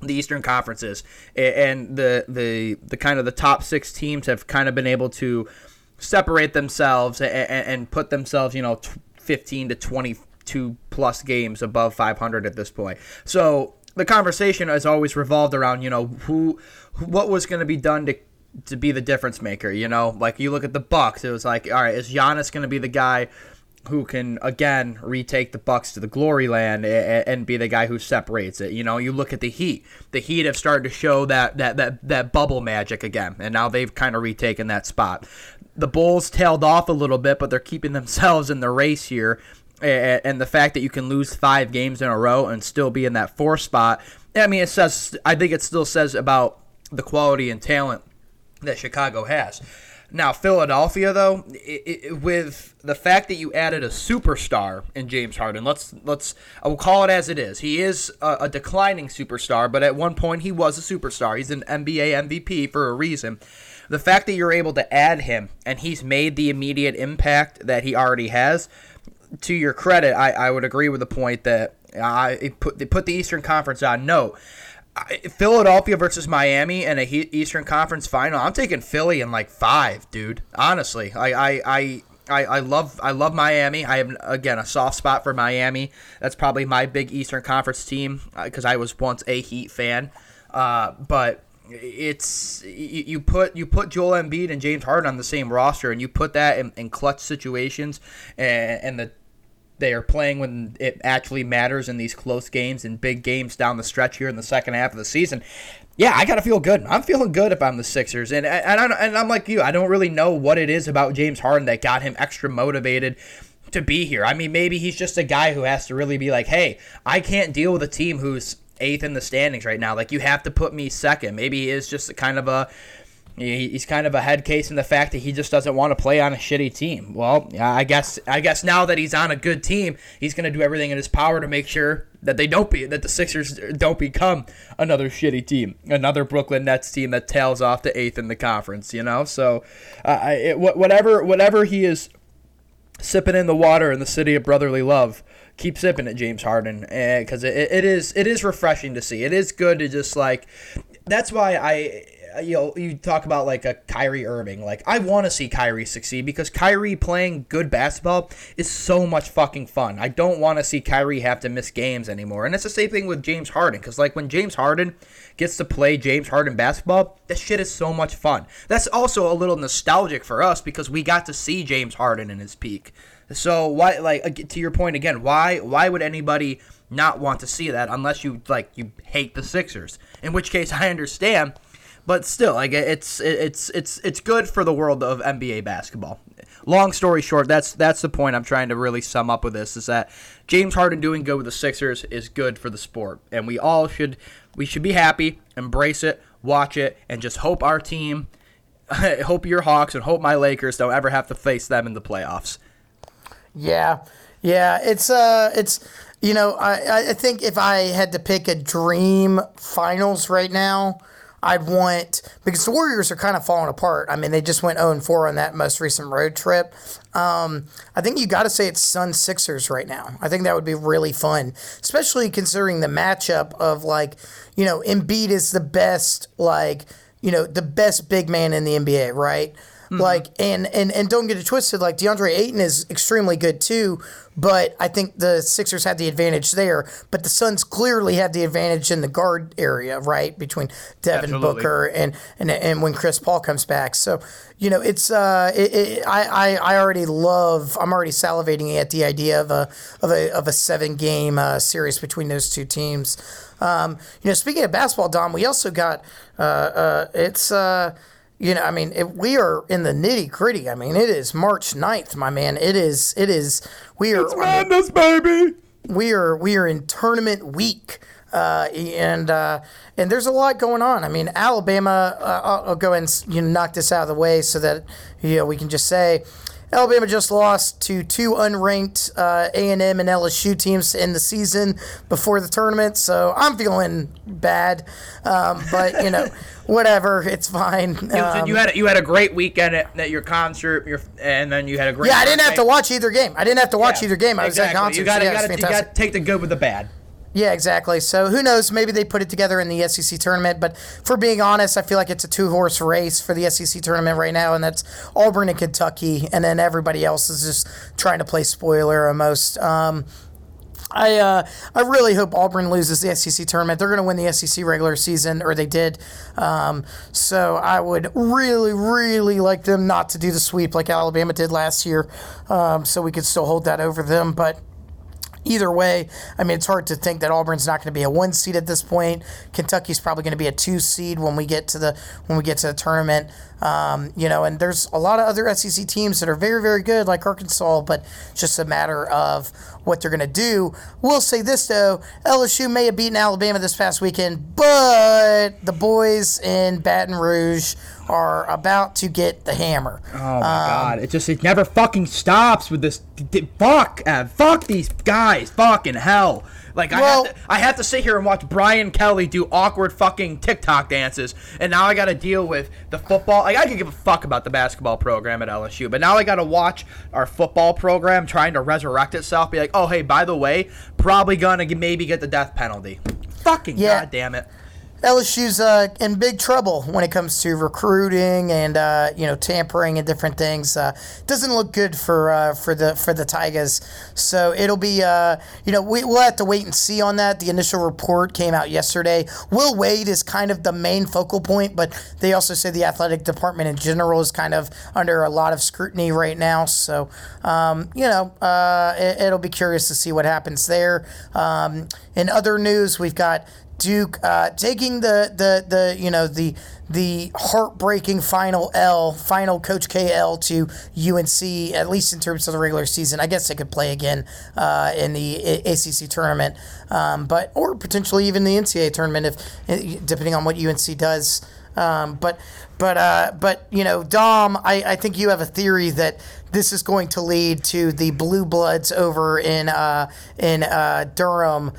the Eastern conferences and the the the kind of the top six teams have kind of been able to separate themselves and, and put themselves, you know, 15 to 22 plus games above 500 at this point. So the conversation has always revolved around, you know, who, what was going to be done to to be the difference maker. You know, like you look at the Bucks, it was like, all right, is Giannis going to be the guy? Who can again retake the Bucks to the glory land and, and, be the guy who separates it. You know, you look at the Heat. The Heat have started to show that that that that bubble magic again, and now they've kind of retaken that spot. The Bulls tailed off a little bit, but they're keeping themselves in the race here. And the fact that you can lose five games in a row and still be in that four spot, I mean, it says. I think it still says about the quality and talent that Chicago has. Now, Philadelphia, though, it, it, with the fact that you added a superstar in James Harden, let's let's I will call it as it is. He is a, a, declining superstar, but at one point he was a superstar. He's an NBA MVP for a reason. The fact that you're able to add him and he's made the immediate impact that he already has, to your credit, I, I would agree with the point that I put put the Eastern Conference on note. Philadelphia versus Miami in a Eastern Conference final. I'm taking Philly in like five, dude. Honestly, I, I, I, I, I love I love Miami. I have again a soft spot for Miami. That's probably my big Eastern Conference team because uh, I was once a Heat fan. Uh, but it's you, you, put you put Joel Embiid and James Harden on the same roster, and you put that in, in clutch situations, and, and the they are playing when it actually matters in these close games and big games down the stretch here in the second half of the season. Yeah, I gotta feel good. I'm feeling good if I'm the Sixers, and and, I, and I'm like you. I don't really know what it is about James Harden that got him extra motivated to be here. I mean, maybe he's just a guy who has to really be like, hey, I can't deal with a team who's eighth in the standings right now. Like you have to put me second. Maybe he is just kind of a he's kind of a head case in the fact that he just doesn't want to play on a shitty team. Well, I guess I guess now that he's on a good team, he's going to do everything in his power to make sure that they don't be that the Sixers don't become another shitty team, another Brooklyn Nets team that tails off to eighth in the conference. You know, so uh, it, whatever whatever he is sipping in the water in the city of brotherly love. Keep sipping it, James Harden, because it, it is it is refreshing to see. It is good to just like. That's why I Uh, you know, you talk about like a Kyrie Irving. Like, I want to see Kyrie succeed because Kyrie playing good basketball is so much fucking fun. I don't want to see Kyrie have to miss games anymore. And it's the same thing with James Harden because, like, when James Harden gets to play James Harden basketball, that shit is so much fun. That's also a little nostalgic for us because we got to see James Harden in his peak. So why, like, to your point again, why why would anybody not want to see that unless you like you hate the Sixers? In which case, I understand but still, like it's it's it's it's good for the world of NBA basketball. Long story short, that's that's the point I'm trying to really sum up with this is that James Harden doing good with the Sixers is good for the sport, and we all should we should be happy, embrace it, watch it, and just hope our team, hope your Hawks, and hope my Lakers don't ever have to face them in the playoffs. Yeah, yeah, it's uh, it's you know I I think if I had to pick a dream finals right now I'd want because the Warriors are kind of falling apart. I mean, they just went 0 4 on that most recent road trip. Um, I think you got to say it's Sun Sixers right now. I think that would be really fun, especially considering the matchup of like, you know, Embiid is the best, like, you know, the best big man in the NBA, right? Mm-hmm. Like and and and don't get it twisted. Like DeAndre Ayton is extremely good too, but I think the Sixers had the advantage there. But the Suns clearly had the advantage in the guard area, right between Devin Absolutely. Booker and, and and when Chris Paul comes back. So you know, it's uh, it, it, I, I I already love. I'm already salivating at the idea of a of a of a seven game uh, series between those two teams. Um, you know, speaking of basketball, Dom, we also got uh, uh, it's. You know, I mean, if we are in the nitty gritty. I mean, it is March 9th, my man. It is, it is, we are. It's madness, I mean, baby. We are, we are in tournament week. Uh, and uh, and there's a lot going on. I mean, Alabama. Uh, I'll, I'll, go and you know, knock this out of the way so that you know we can just say Alabama just lost to two unranked uh, A&M and LSU teams in the season before the tournament, so I'm feeling bad. Um, but you know, whatever, it's fine. Um, you had you had a great weekend at, at your concert, your, and then you had a great. Yeah, I didn't have to watch either game. I didn't have to watch yeah, either game. I exactly. was at concert. You got so yeah, to take the good with the bad. Yeah, exactly. So who knows? Maybe they put it together in the SEC tournament. But for being honest, I feel like it's a two horse race for the SEC tournament right now, and that's Auburn and Kentucky, and then everybody else is just trying to play spoiler almost. Um, I uh, I really hope Auburn loses the SEC tournament. They're going to win the SEC regular season, or they did. Um, so I would really, really like them not to do the sweep like Alabama did last year. Um, so we could still hold that over them, but either way, I mean, it's hard to think that Auburn's not going to be a one seed at this point. Kentucky's probably going to be a two seed when we get to the when we get to the tournament. Um, you know, and there's a lot of other SEC teams that are very, very good, like Arkansas, but it's just a matter of what they're going to do. We'll say this though: LSU may have beaten Alabama this past weekend, but the boys in Baton Rouge are about to get the hammer. Oh my um, god! It just it never fucking stops with this. Fuck, uh, fuck these guys. Fucking hell. Like well, I have to, I have to sit here and watch Brian Kelly do awkward fucking TikTok dances, and now I got to deal with the football. Like I could give a fuck about the basketball program at LSU, but now I got to watch our football program trying to resurrect itself. Be like, oh hey, by the way, probably gonna maybe get the death penalty. Fucking yeah. god damn it. LSU's uh, in big trouble when it comes to recruiting and uh, you know tampering and different things. Uh, doesn't look good for uh, for the for the Tigers. So it'll be uh, you know we, will have to wait and see on that. The initial report came out yesterday. Will Wade is kind of the main focal point, but they also say the athletic department in general is kind of under a lot of scrutiny right now. So um, you know uh, it, will be curious to see what happens there. Um, in other news, we've got Duke uh, taking the, the the you know the the heartbreaking final L, final Coach KL to UNC, at least in terms of the regular season. I guess they could play again uh, in the ACC tournament, um, but or potentially even the NCAA tournament if eh, depending on what UNC does. Um, but but uh, but you know, Dom, I, I think you have a theory that this is going to lead to the blue bloods over in uh, in uh, Durham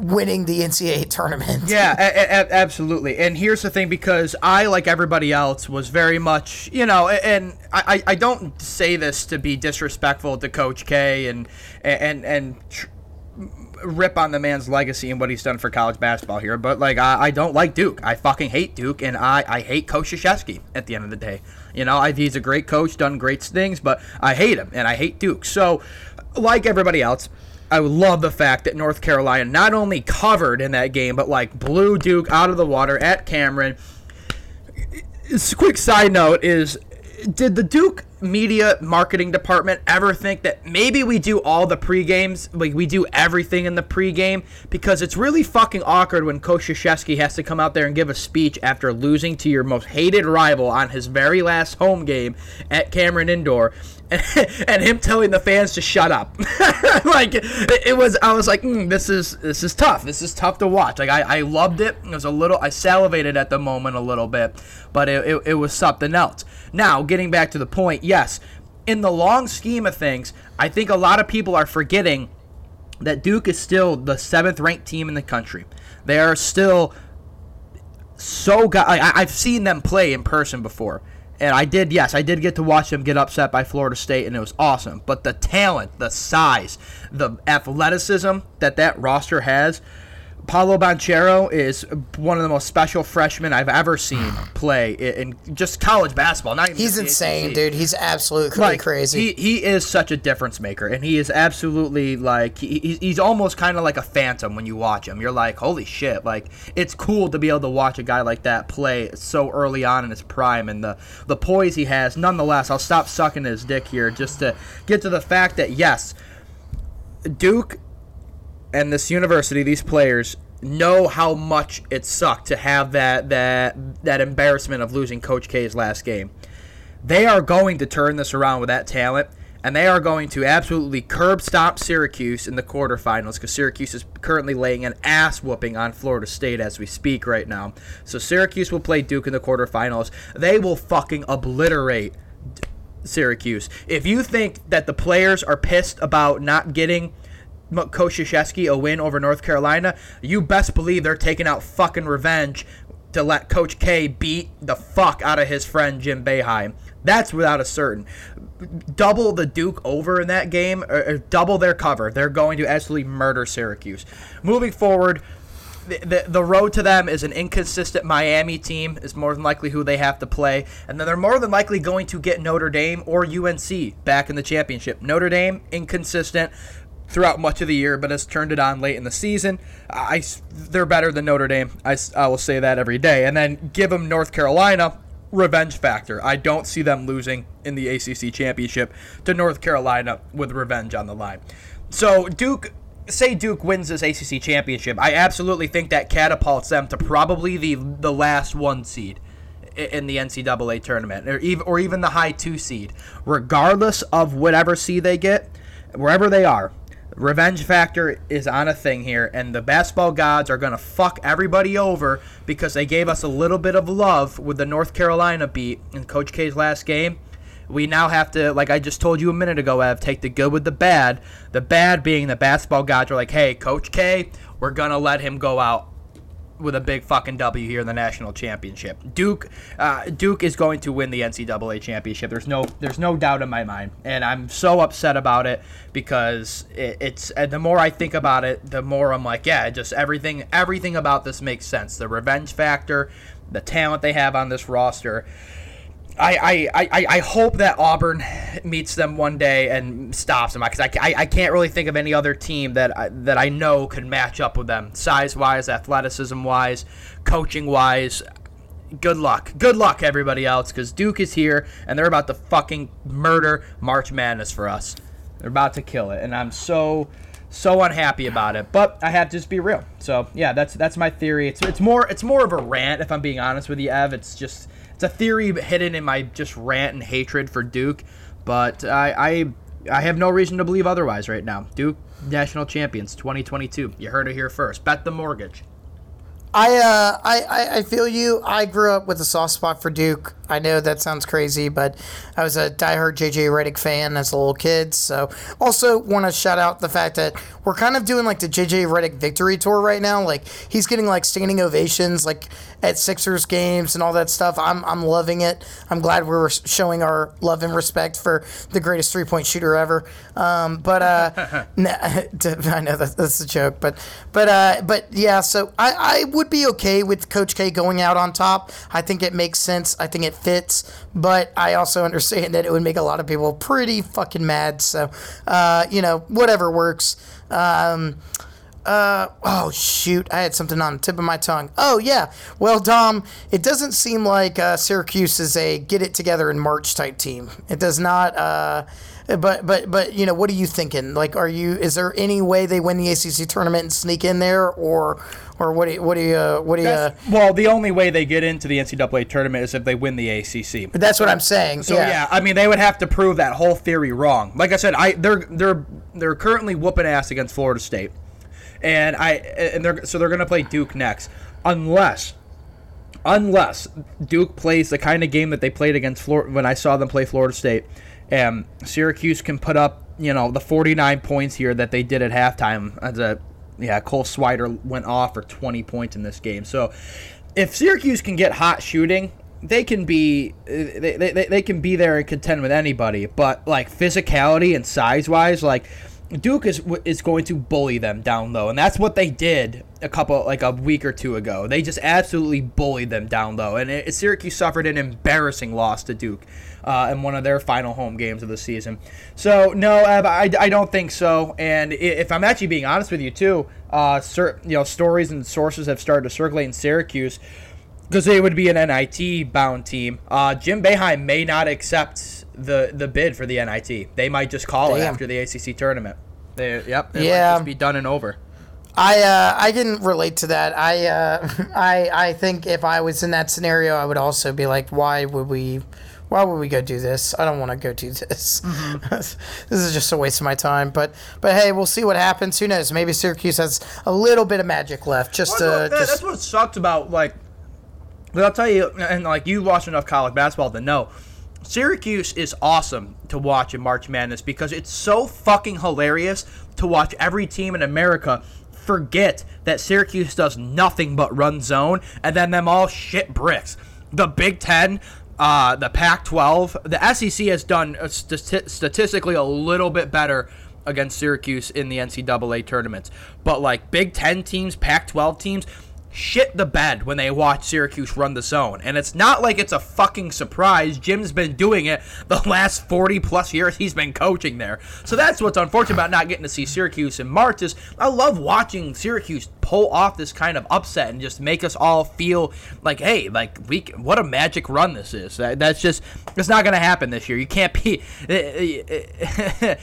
winning the NCAA tournament. Yeah, a- a- absolutely. And here's the thing because I, like everybody else, was very much, you know, and I, I don't say this to be disrespectful to Coach K and, and, and, tr- rip on the man's legacy and what he's done for college basketball here, but like I, I don't like Duke. I fucking hate Duke, and I, I hate Coach Krzyzewski at the end of the day. You know, I, he's a great coach, done great things, but I hate him, and I hate Duke. So, like everybody else, I love the fact that North Carolina not only covered in that game, but like blew Duke out of the water at Cameron. A quick side note is did the Duke media marketing department ever think that maybe we do all the pre games, like we do everything in the pregame? Because it's really fucking awkward when Coach Krzyzewski has to come out there and give a speech after losing to your most hated rival on his very last home game at Cameron Indoor and him telling the fans to shut up. like it was, I was like, mm, this is this is tough. This is tough to watch. Like I, I loved it. It was a little, I salivated at the moment a little bit, but it, it, it was something else. Now, getting back to the point, yes, in the long scheme of things, I think a lot of people are forgetting that Duke is still the seventh ranked team in the country. They are still so good. I, I've seen them play in person before and I did, yes, I did get to watch them get upset by Florida State, and it was awesome. But the talent, the size, the athleticism that that roster has, Paolo Banchero is one of the most special freshmen I've ever seen play in just college basketball. Not he's insane, dude. He's absolutely like, crazy. He, he is such a difference maker, and he is absolutely like he, he's almost kind of like a phantom when you watch him. You're like, holy shit! Like it's cool to be able to watch a guy like that play so early on in his prime, and the the poise he has. Nonetheless, I'll stop sucking his dick here just to get to the fact that yes, Duke and this university, these players know how much it sucked to have that that that embarrassment of losing Coach K's last game. They are going to turn this around with that talent, and they are going to absolutely curb stomp Syracuse in the quarterfinals because Syracuse is currently laying an ass whooping on Florida State as we speak right now. So Syracuse will play Duke in the quarterfinals. They will fucking obliterate Syracuse. If you think that the players are pissed about not getting Coach a win over North Carolina, you best believe they're taking out fucking revenge to let Coach K beat the fuck out of his friend Jim Boeheim. That's without a certain. Double the Duke over in that game, or, double their cover. They're going to absolutely murder Syracuse. Moving forward, the, the, the road to them is an inconsistent Miami team is more than likely who they have to play, and then they're more than likely going to get Notre Dame or UNC back in the championship. Notre Dame inconsistent. Throughout much of the year, but has turned it on late in the season. I, they're better than Notre Dame. I, I will say that every day. And then give them North Carolina revenge factor. I don't see them losing in the ACC championship to North Carolina with revenge on the line. So Duke, say Duke wins this ACC championship, I absolutely think that catapults them to probably the the last one seed in the NCAA tournament, or even or even the high two seed, regardless of whatever seed they get, wherever they are revenge factor is on a thing here, and the basketball gods are going to fuck everybody over because they gave us a little bit of love with the North Carolina beat in Coach K's last game. We now have to, like I just told you a minute ago, Ev, take the good with the bad. The bad being the basketball gods are like, hey, Coach K, we're going to let him go out with a big fucking W here in the national championship. Duke, uh, Duke is going to win the NCAA championship. There's no, there's no doubt in my mind, and I'm so upset about it because it, it's. the more I think about it, the more I'm like, yeah, just everything, everything about this makes sense. The revenge factor, the talent they have on this roster. I, I, I, I hope that Auburn meets them one day and stops them because I, I, I can't really think of any other team that I, that I know could match up with them size wise, athleticism wise, coaching wise. Good luck. Good luck, everybody else, because Duke is here and they're about to fucking murder March Madness for us. They're about to kill it, and I'm so so unhappy about it. But I have to just be real. So yeah, that's that's my theory. It's it's more it's more of a rant if I'm being honest with you, Ev. It's just it's a theory hidden in my just rant and hatred for Duke, but I, I I have no reason to believe otherwise right now. Duke national champions 2022. You heard it here first. Bet the mortgage. I, uh, I, I feel you. I grew up with a soft spot for Duke. I know that sounds crazy, but I was a diehard JJ Redick fan as a little kid. So, also want to shout out the fact that we're kind of doing like the JJ Redick victory tour right now. Like he's getting like standing ovations, like at Sixers games and all that stuff. I'm, I'm loving it. I'm glad we're showing our love and respect for the greatest three point shooter ever. Um, but uh, I know that, that's a joke, but but uh, but yeah. So I, I would be okay with Coach K going out on top. I think it makes sense. I think it fits, but I also understand that it would make a lot of people pretty fucking mad. So, uh, you know, whatever works. Um, uh, oh shoot, I had something on the tip of my tongue. Oh yeah, well Dom, it doesn't seem like uh, Syracuse is a get it together in March type team. It does not. Uh, but but but you know, what are you thinking? Like, are you? Is there any way they win the ACC tournament and sneak in there, or or what do you, what do you, uh, what do you? Uh, well, the only way they get into the NCAA tournament is if they win the ACC. But that's what I'm saying. So yeah. yeah. I mean, they would have to prove that whole theory wrong. Like I said, I they're they're they're currently whooping ass against Florida State, and I and they're so they're gonna play Duke next, unless. Unless Duke plays the kind of game that they played against Florida when I saw them play Florida State, and Syracuse can put up, you know, the 49 points here that they did at halftime as a yeah, Cole Swider went off for 20 points in this game. So if Syracuse can get hot shooting, they can be they, they, they can be there and contend with anybody. But like physicality and size wise, like Duke is is going to bully them down low, and that's what they did a couple like a week or two ago. They just absolutely bullied them down low, and it, Syracuse suffered an embarrassing loss to Duke uh, in one of their final home games of the season. So no, I, I don't think so. And if I'm actually being honest with you too, uh, you know, stories and sources have started to circulate in Syracuse because they would be an NIT bound team. Uh, Jim Boeheim may not accept the the bid for the NIT. They might just call Damn. it after the ACC tournament. They, yep, it yeah. might just be done and over. I uh, I can relate to that. I uh, I I think if I was in that scenario, I would also be like, why would we why would we go do this? I don't want to go do this. Mm-hmm. this is just a waste of my time. But but hey, we'll see what happens. Who knows? Maybe Syracuse has a little bit of magic left. Just well, to, that, just... that's what sucked about like. But I'll tell you, and like you watch enough college basketball to know, Syracuse is awesome to watch in March Madness because it's so fucking hilarious to watch every team in America forget that Syracuse does nothing but run zone and then them all shit bricks. The Big Ten, uh, the Pac-12, the SEC has done uh, st- statistically a little bit better against Syracuse in the NCAA tournaments. But like Big Ten teams, Pac-12 teams, shit the bed when they watch Syracuse run the zone. And it's not like it's a fucking surprise. Jim's been doing it the last 40 plus years he's been coaching there. So that's what's unfortunate about not getting to see Syracuse in March is I love watching Syracuse pull off this kind of upset and just make us all feel like, hey, like we what a magic run this is. that's just it's not going to happen this year. You can't be they're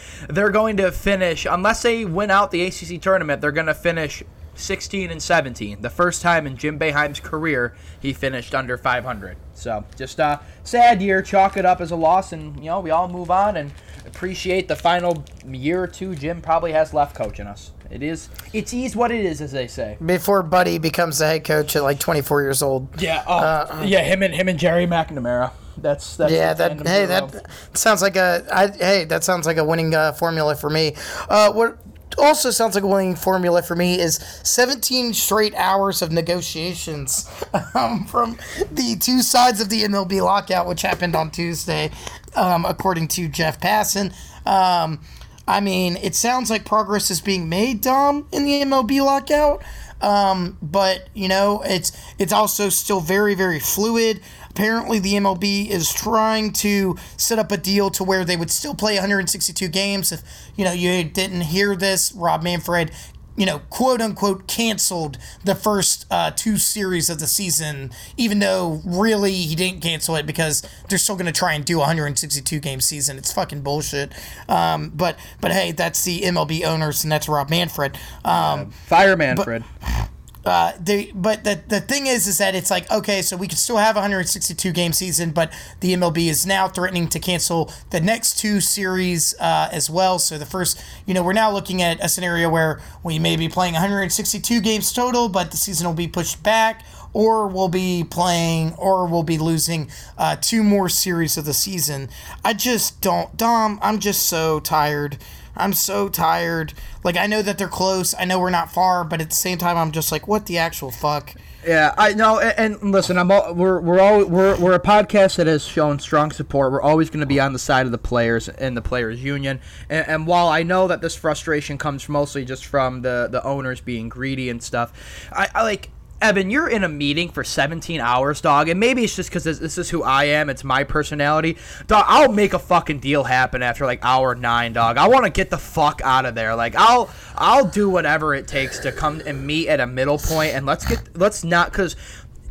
going to finish unless they win out the ACC tournament, they're going to finish 16 and 17. The first time in Jim Boeheim's career he finished under 500. So just a sad year. Chalk it up as a loss, and you know we all move on and appreciate the final year or two Jim probably has left coaching us. It is it's is what it is, as they say. Before Buddy becomes the head coach at like 24 years old. Yeah. Oh, uh, yeah. Him and him and Gerry McNamara. That's that's yeah. That hey, that sounds like a I, hey, that sounds like a winning uh, formula for me. Uh, what also sounds like a winning formula for me is 17 straight hours of negotiations um, from the two sides of the MLB lockout, which happened on Tuesday, um, according to Jeff Passan. Um, I mean, it sounds like progress is being made, Dom, in the MLB lockout. Um, but you know, it's it's also still very very fluid. Apparently, the MLB is trying to set up a deal to where they would still play 162 games. If you know you didn't hear this, Rob Manfred you know, quote unquote, canceled the first uh, two series of the season, even though really he didn't cancel it because they're still going to try and do a 162 game season. It's fucking bullshit. Um, but but hey, that's the MLB owners and that's Rob Manfred. Um, Fire Manfred. But, uh, they, but the, the thing is, is that it's like okay, so we could still have 162 game season, but the MLB is now threatening to cancel the next two series uh, as well. So the first, you know, we're now looking at a scenario where we may be playing 162 games total, but the season will be pushed back, or we'll be playing, or we'll be losing uh, two more series of the season. I just don't, Dom. I'm just so tired I'm so tired. Like I know that they're close. I know we're not far, but at the same time, I'm just like, what the actual fuck? Yeah, I know. And, and listen, I'm all, we're we're all we're we're a podcast that has shown strong support. We're always going to be on the side of the players and the players union. And, and while I know that this frustration comes mostly just from the the owners being greedy and stuff, I, I like Evan, you're in a meeting for 17 hours, dog, and maybe it's just because this, is who I am. It's my personality, dog. I'll make a fucking deal happen after like hour nine, dog. I want to get the fuck out of there. Like I'll I'll do whatever it takes to come and meet at a middle point, and let's get let's not because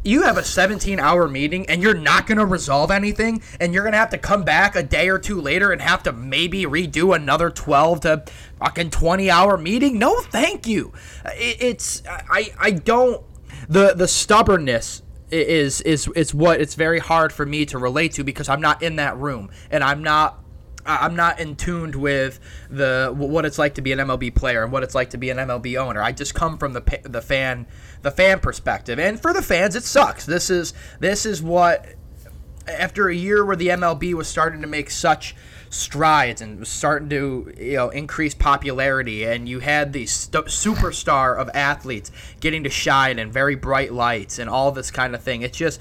you have a 17 hour meeting and you're not going to resolve anything and you're going to have to come back a day or two later and have to maybe redo another 12 to fucking 20 hour meeting no thank you it, it's i i don't the the stubbornness is is is what it's very hard for me to relate to because I'm not in that room and I'm not I'm not in tuned with the what it's like to be an MLB player and what it's like to be an MLB owner. I just come from the the fan the fan perspective, and for the fans, it sucks. This is this is what after a year where the MLB was starting to make such strides and was starting to you know increase popularity and you had the st- superstar of athletes getting to shine in very bright lights and all this kind of thing. It's just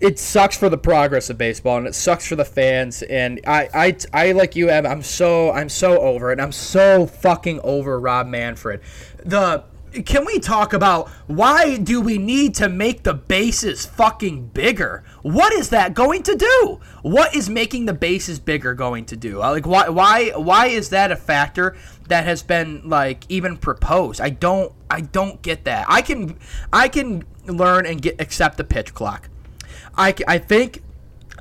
it sucks for the progress of baseball and it sucks for the fans and I, I, I like you I'm so I'm so over it I'm so fucking over Rob Manfred. The can we talk about why do we need to make the bases fucking bigger? What is that going to do? What is making the bases bigger going to do? Uh, like why why why is that a factor that has been like even proposed? I don't I don't get that. I can I can learn and get accept the pitch clock. I I think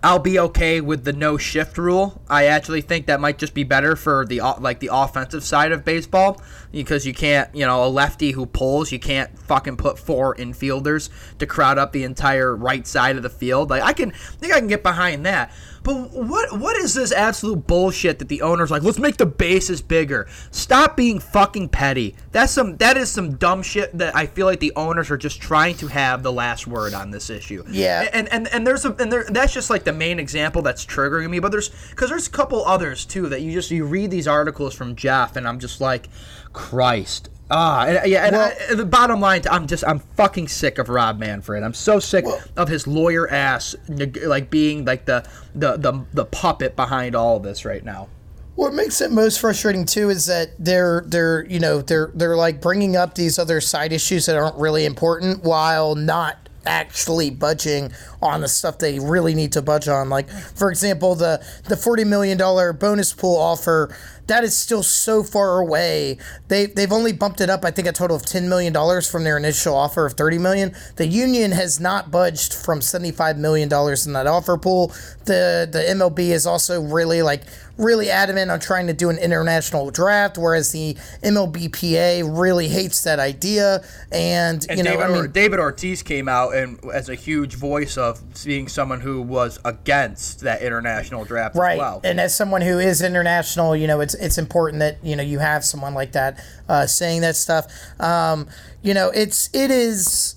I'll be okay with the no shift rule. I actually think that might just be better for the like the offensive side of baseball because you can't, you know, a lefty who pulls, you can't fucking put four infielders to crowd up the entire right side of the field. Like I can I think I can get behind that. But what what is this absolute bullshit that the owners like? Let's make the bases bigger. Stop being fucking petty. That's some that is some dumb shit that I feel like the owners are just trying to have the last word on this issue. Yeah. And and and there's a and there that's just like the main example that's triggering me. But there's because there's a couple others too that you just you read these articles from Jeff and I'm just like, Christ. Ah, and, yeah, and, well, I, the bottom line, I'm just, I'm fucking sick of Rob Manfred. I'm so sick well, of his lawyer ass, like being like the, the, the, the puppet behind all of this right now. What makes it most frustrating too is that they're they're you know they're they're like bringing up these other side issues that aren't really important while not actually budging on the stuff they really need to budge on. Like for example, the the forty million dollar bonus pool offer that is still so far away. They they've only bumped it up, I think, a total of ten million dollars from their initial offer of thirty million. The union has not budged from seventy five million dollars in that offer pool. The the MLB is also really like really adamant on trying to do an international draft, whereas the MLBPA really hates that idea. And, And you know, David, I Or- mean, David Ortiz came out and as a huge voice of being someone who was against that international draft right. as well. And as someone who is international, you know, it's it's important that you know you have someone like that uh, saying that stuff. Um, you know, it's it is.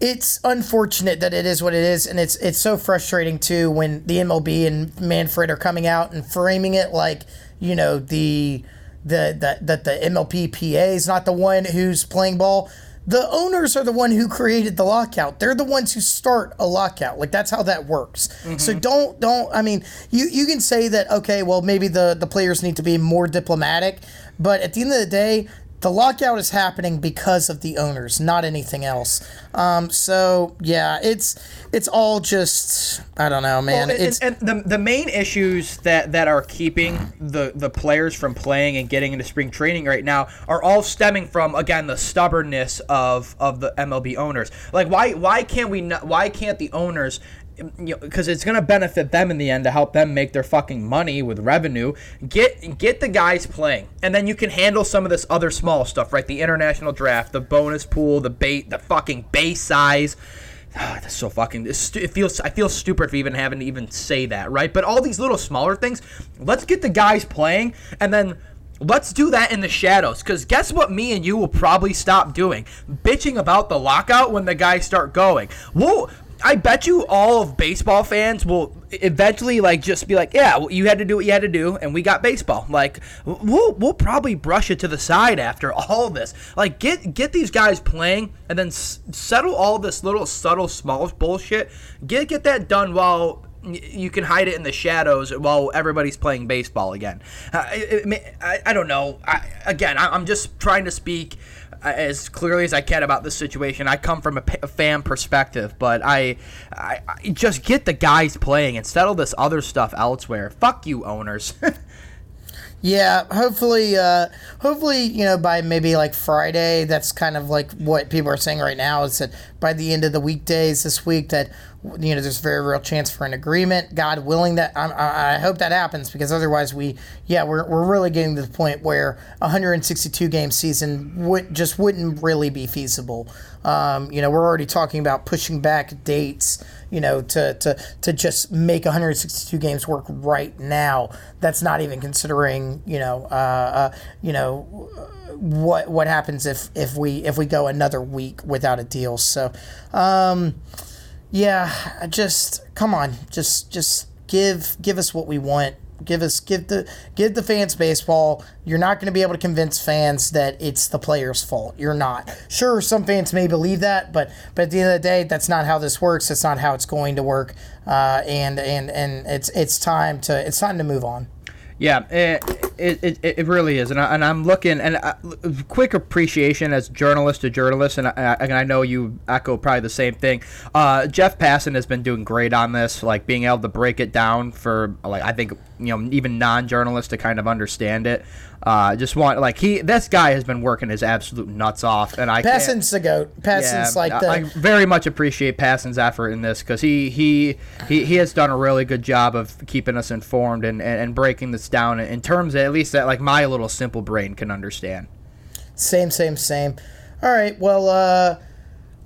It's unfortunate that it is what it is, and it's it's so frustrating too when the MLB and Manfred are coming out and framing it like you know the the the that the MLBPA is not the one who's playing ball. The owners are the one who created the lockout. They're the ones who start a lockout. Like that's how that works. Mm-hmm. So don't don't. I mean, you you can say that okay. Well, maybe the the players need to be more diplomatic, but at the end of the day, the lockout is happening because of the owners, not anything else. Um, so yeah, it's it's all just I don't know, man. Well, and, it's and the, the main issues that, that are keeping the, the players from playing and getting into spring training right now are all stemming from again the stubbornness of, of the MLB owners. Like why why can't we not, why can't the owners you know, because it's gonna benefit them in the end to help them make their fucking money with revenue. Get get the guys playing, and then you can handle some of this other small stuff, right? The international draft, the bonus pool, the bait, the fucking base size. Ah, that's so fucking. It feels. I feel stupid for even having to even say that, right? But all these little smaller things. Let's get the guys playing, and then let's do that in the shadows. Because guess what? Me and you will probably stop doing bitching about the lockout when the guys start going. We'll. I bet you all of baseball fans will eventually like just be like, yeah, well, you had to do what you had to do, and we got baseball. Like we'll we'll probably brush it to the side after all this. Like get get these guys playing, and then s- settle all this little subtle small bullshit. Get get that done while you can hide it in the shadows while everybody's playing baseball again. Uh, it- I, I don't know. I, again, I, I'm just trying to speak as clearly as I can about this situation. I come from a, fan perspective, but I, I, I just get the guys playing and settle this other stuff elsewhere. Fuck you, owners. Yeah, hopefully, uh, hopefully, you know, by maybe like Friday, that's kind of like what people are saying right now is that by the end of the weekdays this week, that you know, there's a very real chance for an agreement. God willing, that I, I, I hope that happens because otherwise, we, yeah, we're, we're really getting to the point where 162 game season would just wouldn't really be feasible. Um, you know, we're already talking about pushing back dates you know, to, to, to just make 162 games work right now. That's not even considering, you know, uh, uh, you know, what what happens if, if we if we go another week without a deal. So, um, yeah, just come on, just just give give us what we want. Give us give the give the fans baseball. You're not going to be able to convince fans that it's the players' fault. You're not. Sure, some fans may believe that, but but at the end of the day, that's not how this works. That's not how it's going to work. Uh, and and and it's it's time to it's time to move on. Yeah, it, it, it, it really is, and, I, and I'm looking and I, quick appreciation as journalist to journalist, and I, and I know you echo probably the same thing. Uh, Jeff Passan has been doing great on this, like being able to break it down for like I think you know even non-journalists to kind of understand it. Uh, just want like he this guy has been working his absolute nuts off, and I can't- the goat. Passan's yeah, like the I very much appreciate Passan's effort in this because he, he he he has done a really good job of keeping us informed and, and, and breaking this down in terms that at least that like my little simple brain can understand. Same, same, same. All right. Well, uh,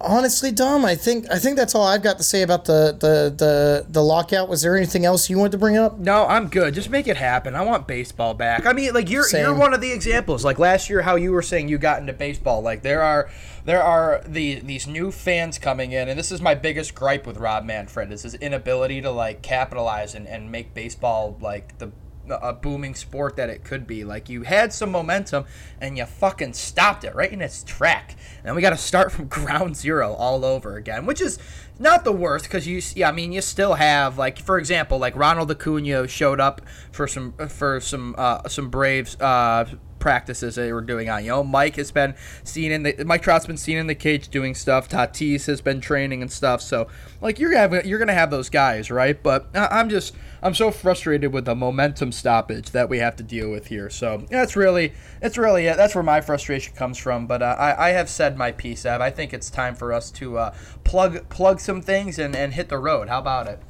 honestly, Dom, I think I think that's all I've got to say about the the the, the lockout. Was there anything else you wanted to bring up? No, I'm good. Just make it happen. I want baseball back. I mean, like you're Same. you're one of the examples. Like last year, how you were saying you got into baseball. Like there are there are the these new fans coming in, and this is my biggest gripe with Rob Manfred is his inability to like capitalize and, and make baseball like the a booming sport that it could be. Like you had some momentum and you fucking stopped it right in its track. And we got to start from ground zero all over again, which is not the worst because you yeah I mean you still have like for example like Ronald Acuna showed up for some for some uh, some Braves uh, practices they were doing on. You know, Mike has been seen in the Mike Trout's been seen in the cage doing stuff. Tatis has been training and stuff. So like you're gonna have, you're gonna have those guys, right? But I'm just I'm so frustrated with the momentum stoppage that we have to deal with here. So that's really it's really it. That's where my frustration comes from. But uh, I I have said my piece. I think it's time for us to uh, plug plug some things and and hit the road. How about it?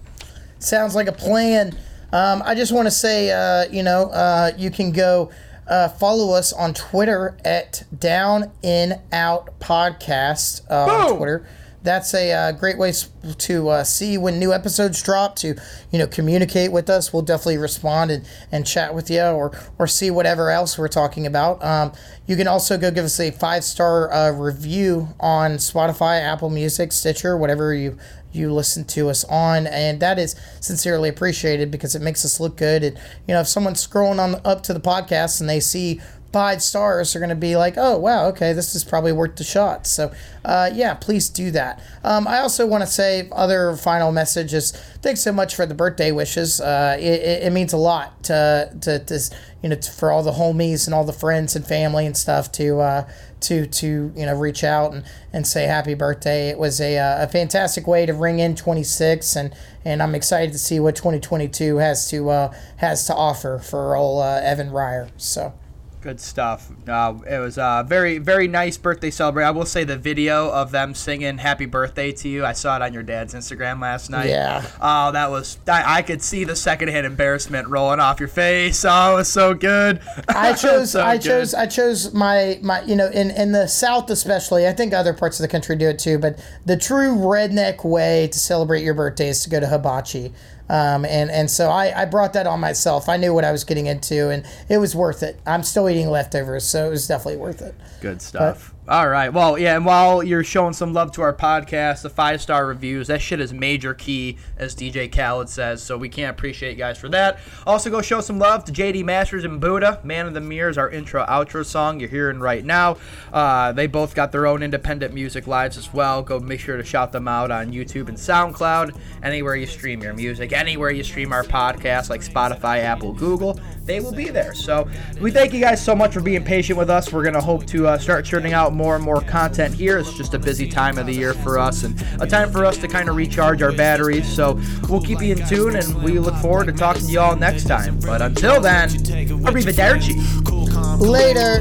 Sounds like a plan. Um, I just want to say, uh, you know, uh, you can go uh, follow us on Twitter at Down In Out Podcast uh, on Twitter. That's a uh, great way to uh, see when new episodes drop. To you know, communicate with us. We'll definitely respond and, and chat with you, or or see whatever else we're talking about. Um, you can also go give us a five star uh, review on Spotify, Apple Music, Stitcher, whatever you you listen to us on and that is sincerely appreciated because it makes us look good. And you know if someone's scrolling on up to the podcast and they see five stars are going to be like oh wow okay this is probably worth the shot. So uh, yeah please do that. Um, i also want to say other final messages. Thanks so much for the birthday wishes. Uh, it, it, means a lot to, to, to you know for all the homies and all the friends and family and stuff to uh, to to you know reach out and, and say happy birthday. It was a, uh, a fantastic way to ring in 26, and and I'm excited to see what 2022 has to uh, has to offer for old uh, Evan Ryer. So. Good stuff. Uh, it was a very, very nice birthday celebration. I will say the video of them singing "Happy Birthday" to you. I saw it on your dad's Instagram last night. Yeah. Oh, that was. I, I could see the secondhand embarrassment rolling off your face. Oh, it was so good. I chose. so I chose. I chose my my. You know, in in the South especially. I think other parts of the country do it too. But the true redneck way to celebrate your birthday is to go to hibachi. Um, and and so I, I brought that on myself. I knew what I was getting into, and it was worth it. I'm still eating leftovers, so it was definitely worth it. Good stuff. But, all right. Well, yeah, and while you're showing some love to our podcast, the five star reviews, that shit is major key, as DJ Khaled says. So we can't appreciate you guys for that. Also, go show some love to JD Masters and Buddha. Man of the Mirrors, our intro outro song you're hearing right now. Uh, they both got their own independent music lives as well. Go make sure to shout them out on YouTube and SoundCloud, anywhere you stream your music, anywhere you stream our podcast, like Spotify, Apple, Google. They will be there. So we thank you guys so much for being patient with us. We're gonna hope to uh, start churning out more and more content here. It's just a busy time of the year for us and a time for us to kind of recharge our batteries. So we'll keep you in tune and we look forward to talking to you all next time. But until then, arrivederci. Later.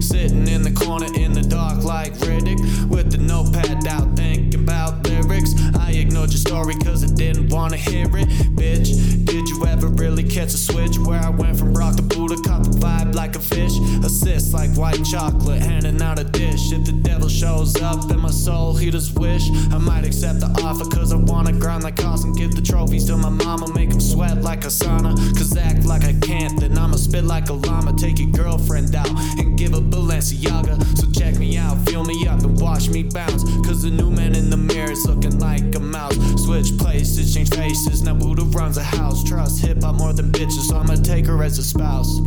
Sitting in the corner in the dark like Riddick with the notepad out thinking lyrics. I ignored your story cause I didn't wanna hear it. Bitch, did you ever really catch a switch where I went from rock to Buddha? Caught the vibe like a fish. Assist like white chocolate, handing out a dish. If the devil shows up in my soul, he does wish. I might accept the offer cause I wanna grind like Carson. Give the trophies to my mama, make him sweat like a sauna. Cause act like I can't, then I'ma spit like a llama. Take your girlfriend out and give a Balenciaga. So check me out, fill me up and watch me bounce. Cause the new man in the mirror is looking like a mouse. Switch places, change faces. Now Buddha runs a house. Trust hip hop more than bitches, so I'ma take her as a spouse.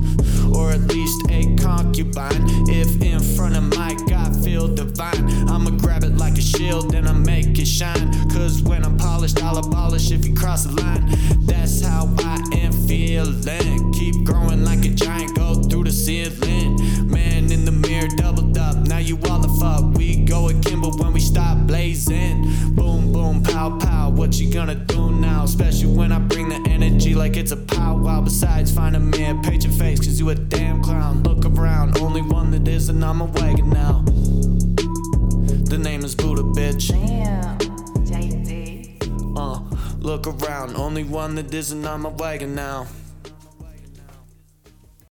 Or at least a concubine. If in front of my God feel divine, I'ma grab it like a shield and I make it shine. Cause when I'm polished, I'll abolish if you cross the line. That's how I am feeling. Keep growing like a giant, go through the ceiling. Man in the mirror, doubled up. Now you all the fuck. We go again, but when we stop blazing. Boom, boom, pow, pow. What you gonna do now? Especially when I bring the energy like it's a powwow. Besides, find a mirror, paint your face, cause you a damn clown. Look around, only one that isn't on my wagon now. The name is Buddha, bitch. Damn, JD. Uh, look around, only one that is, and I'm a wagon now.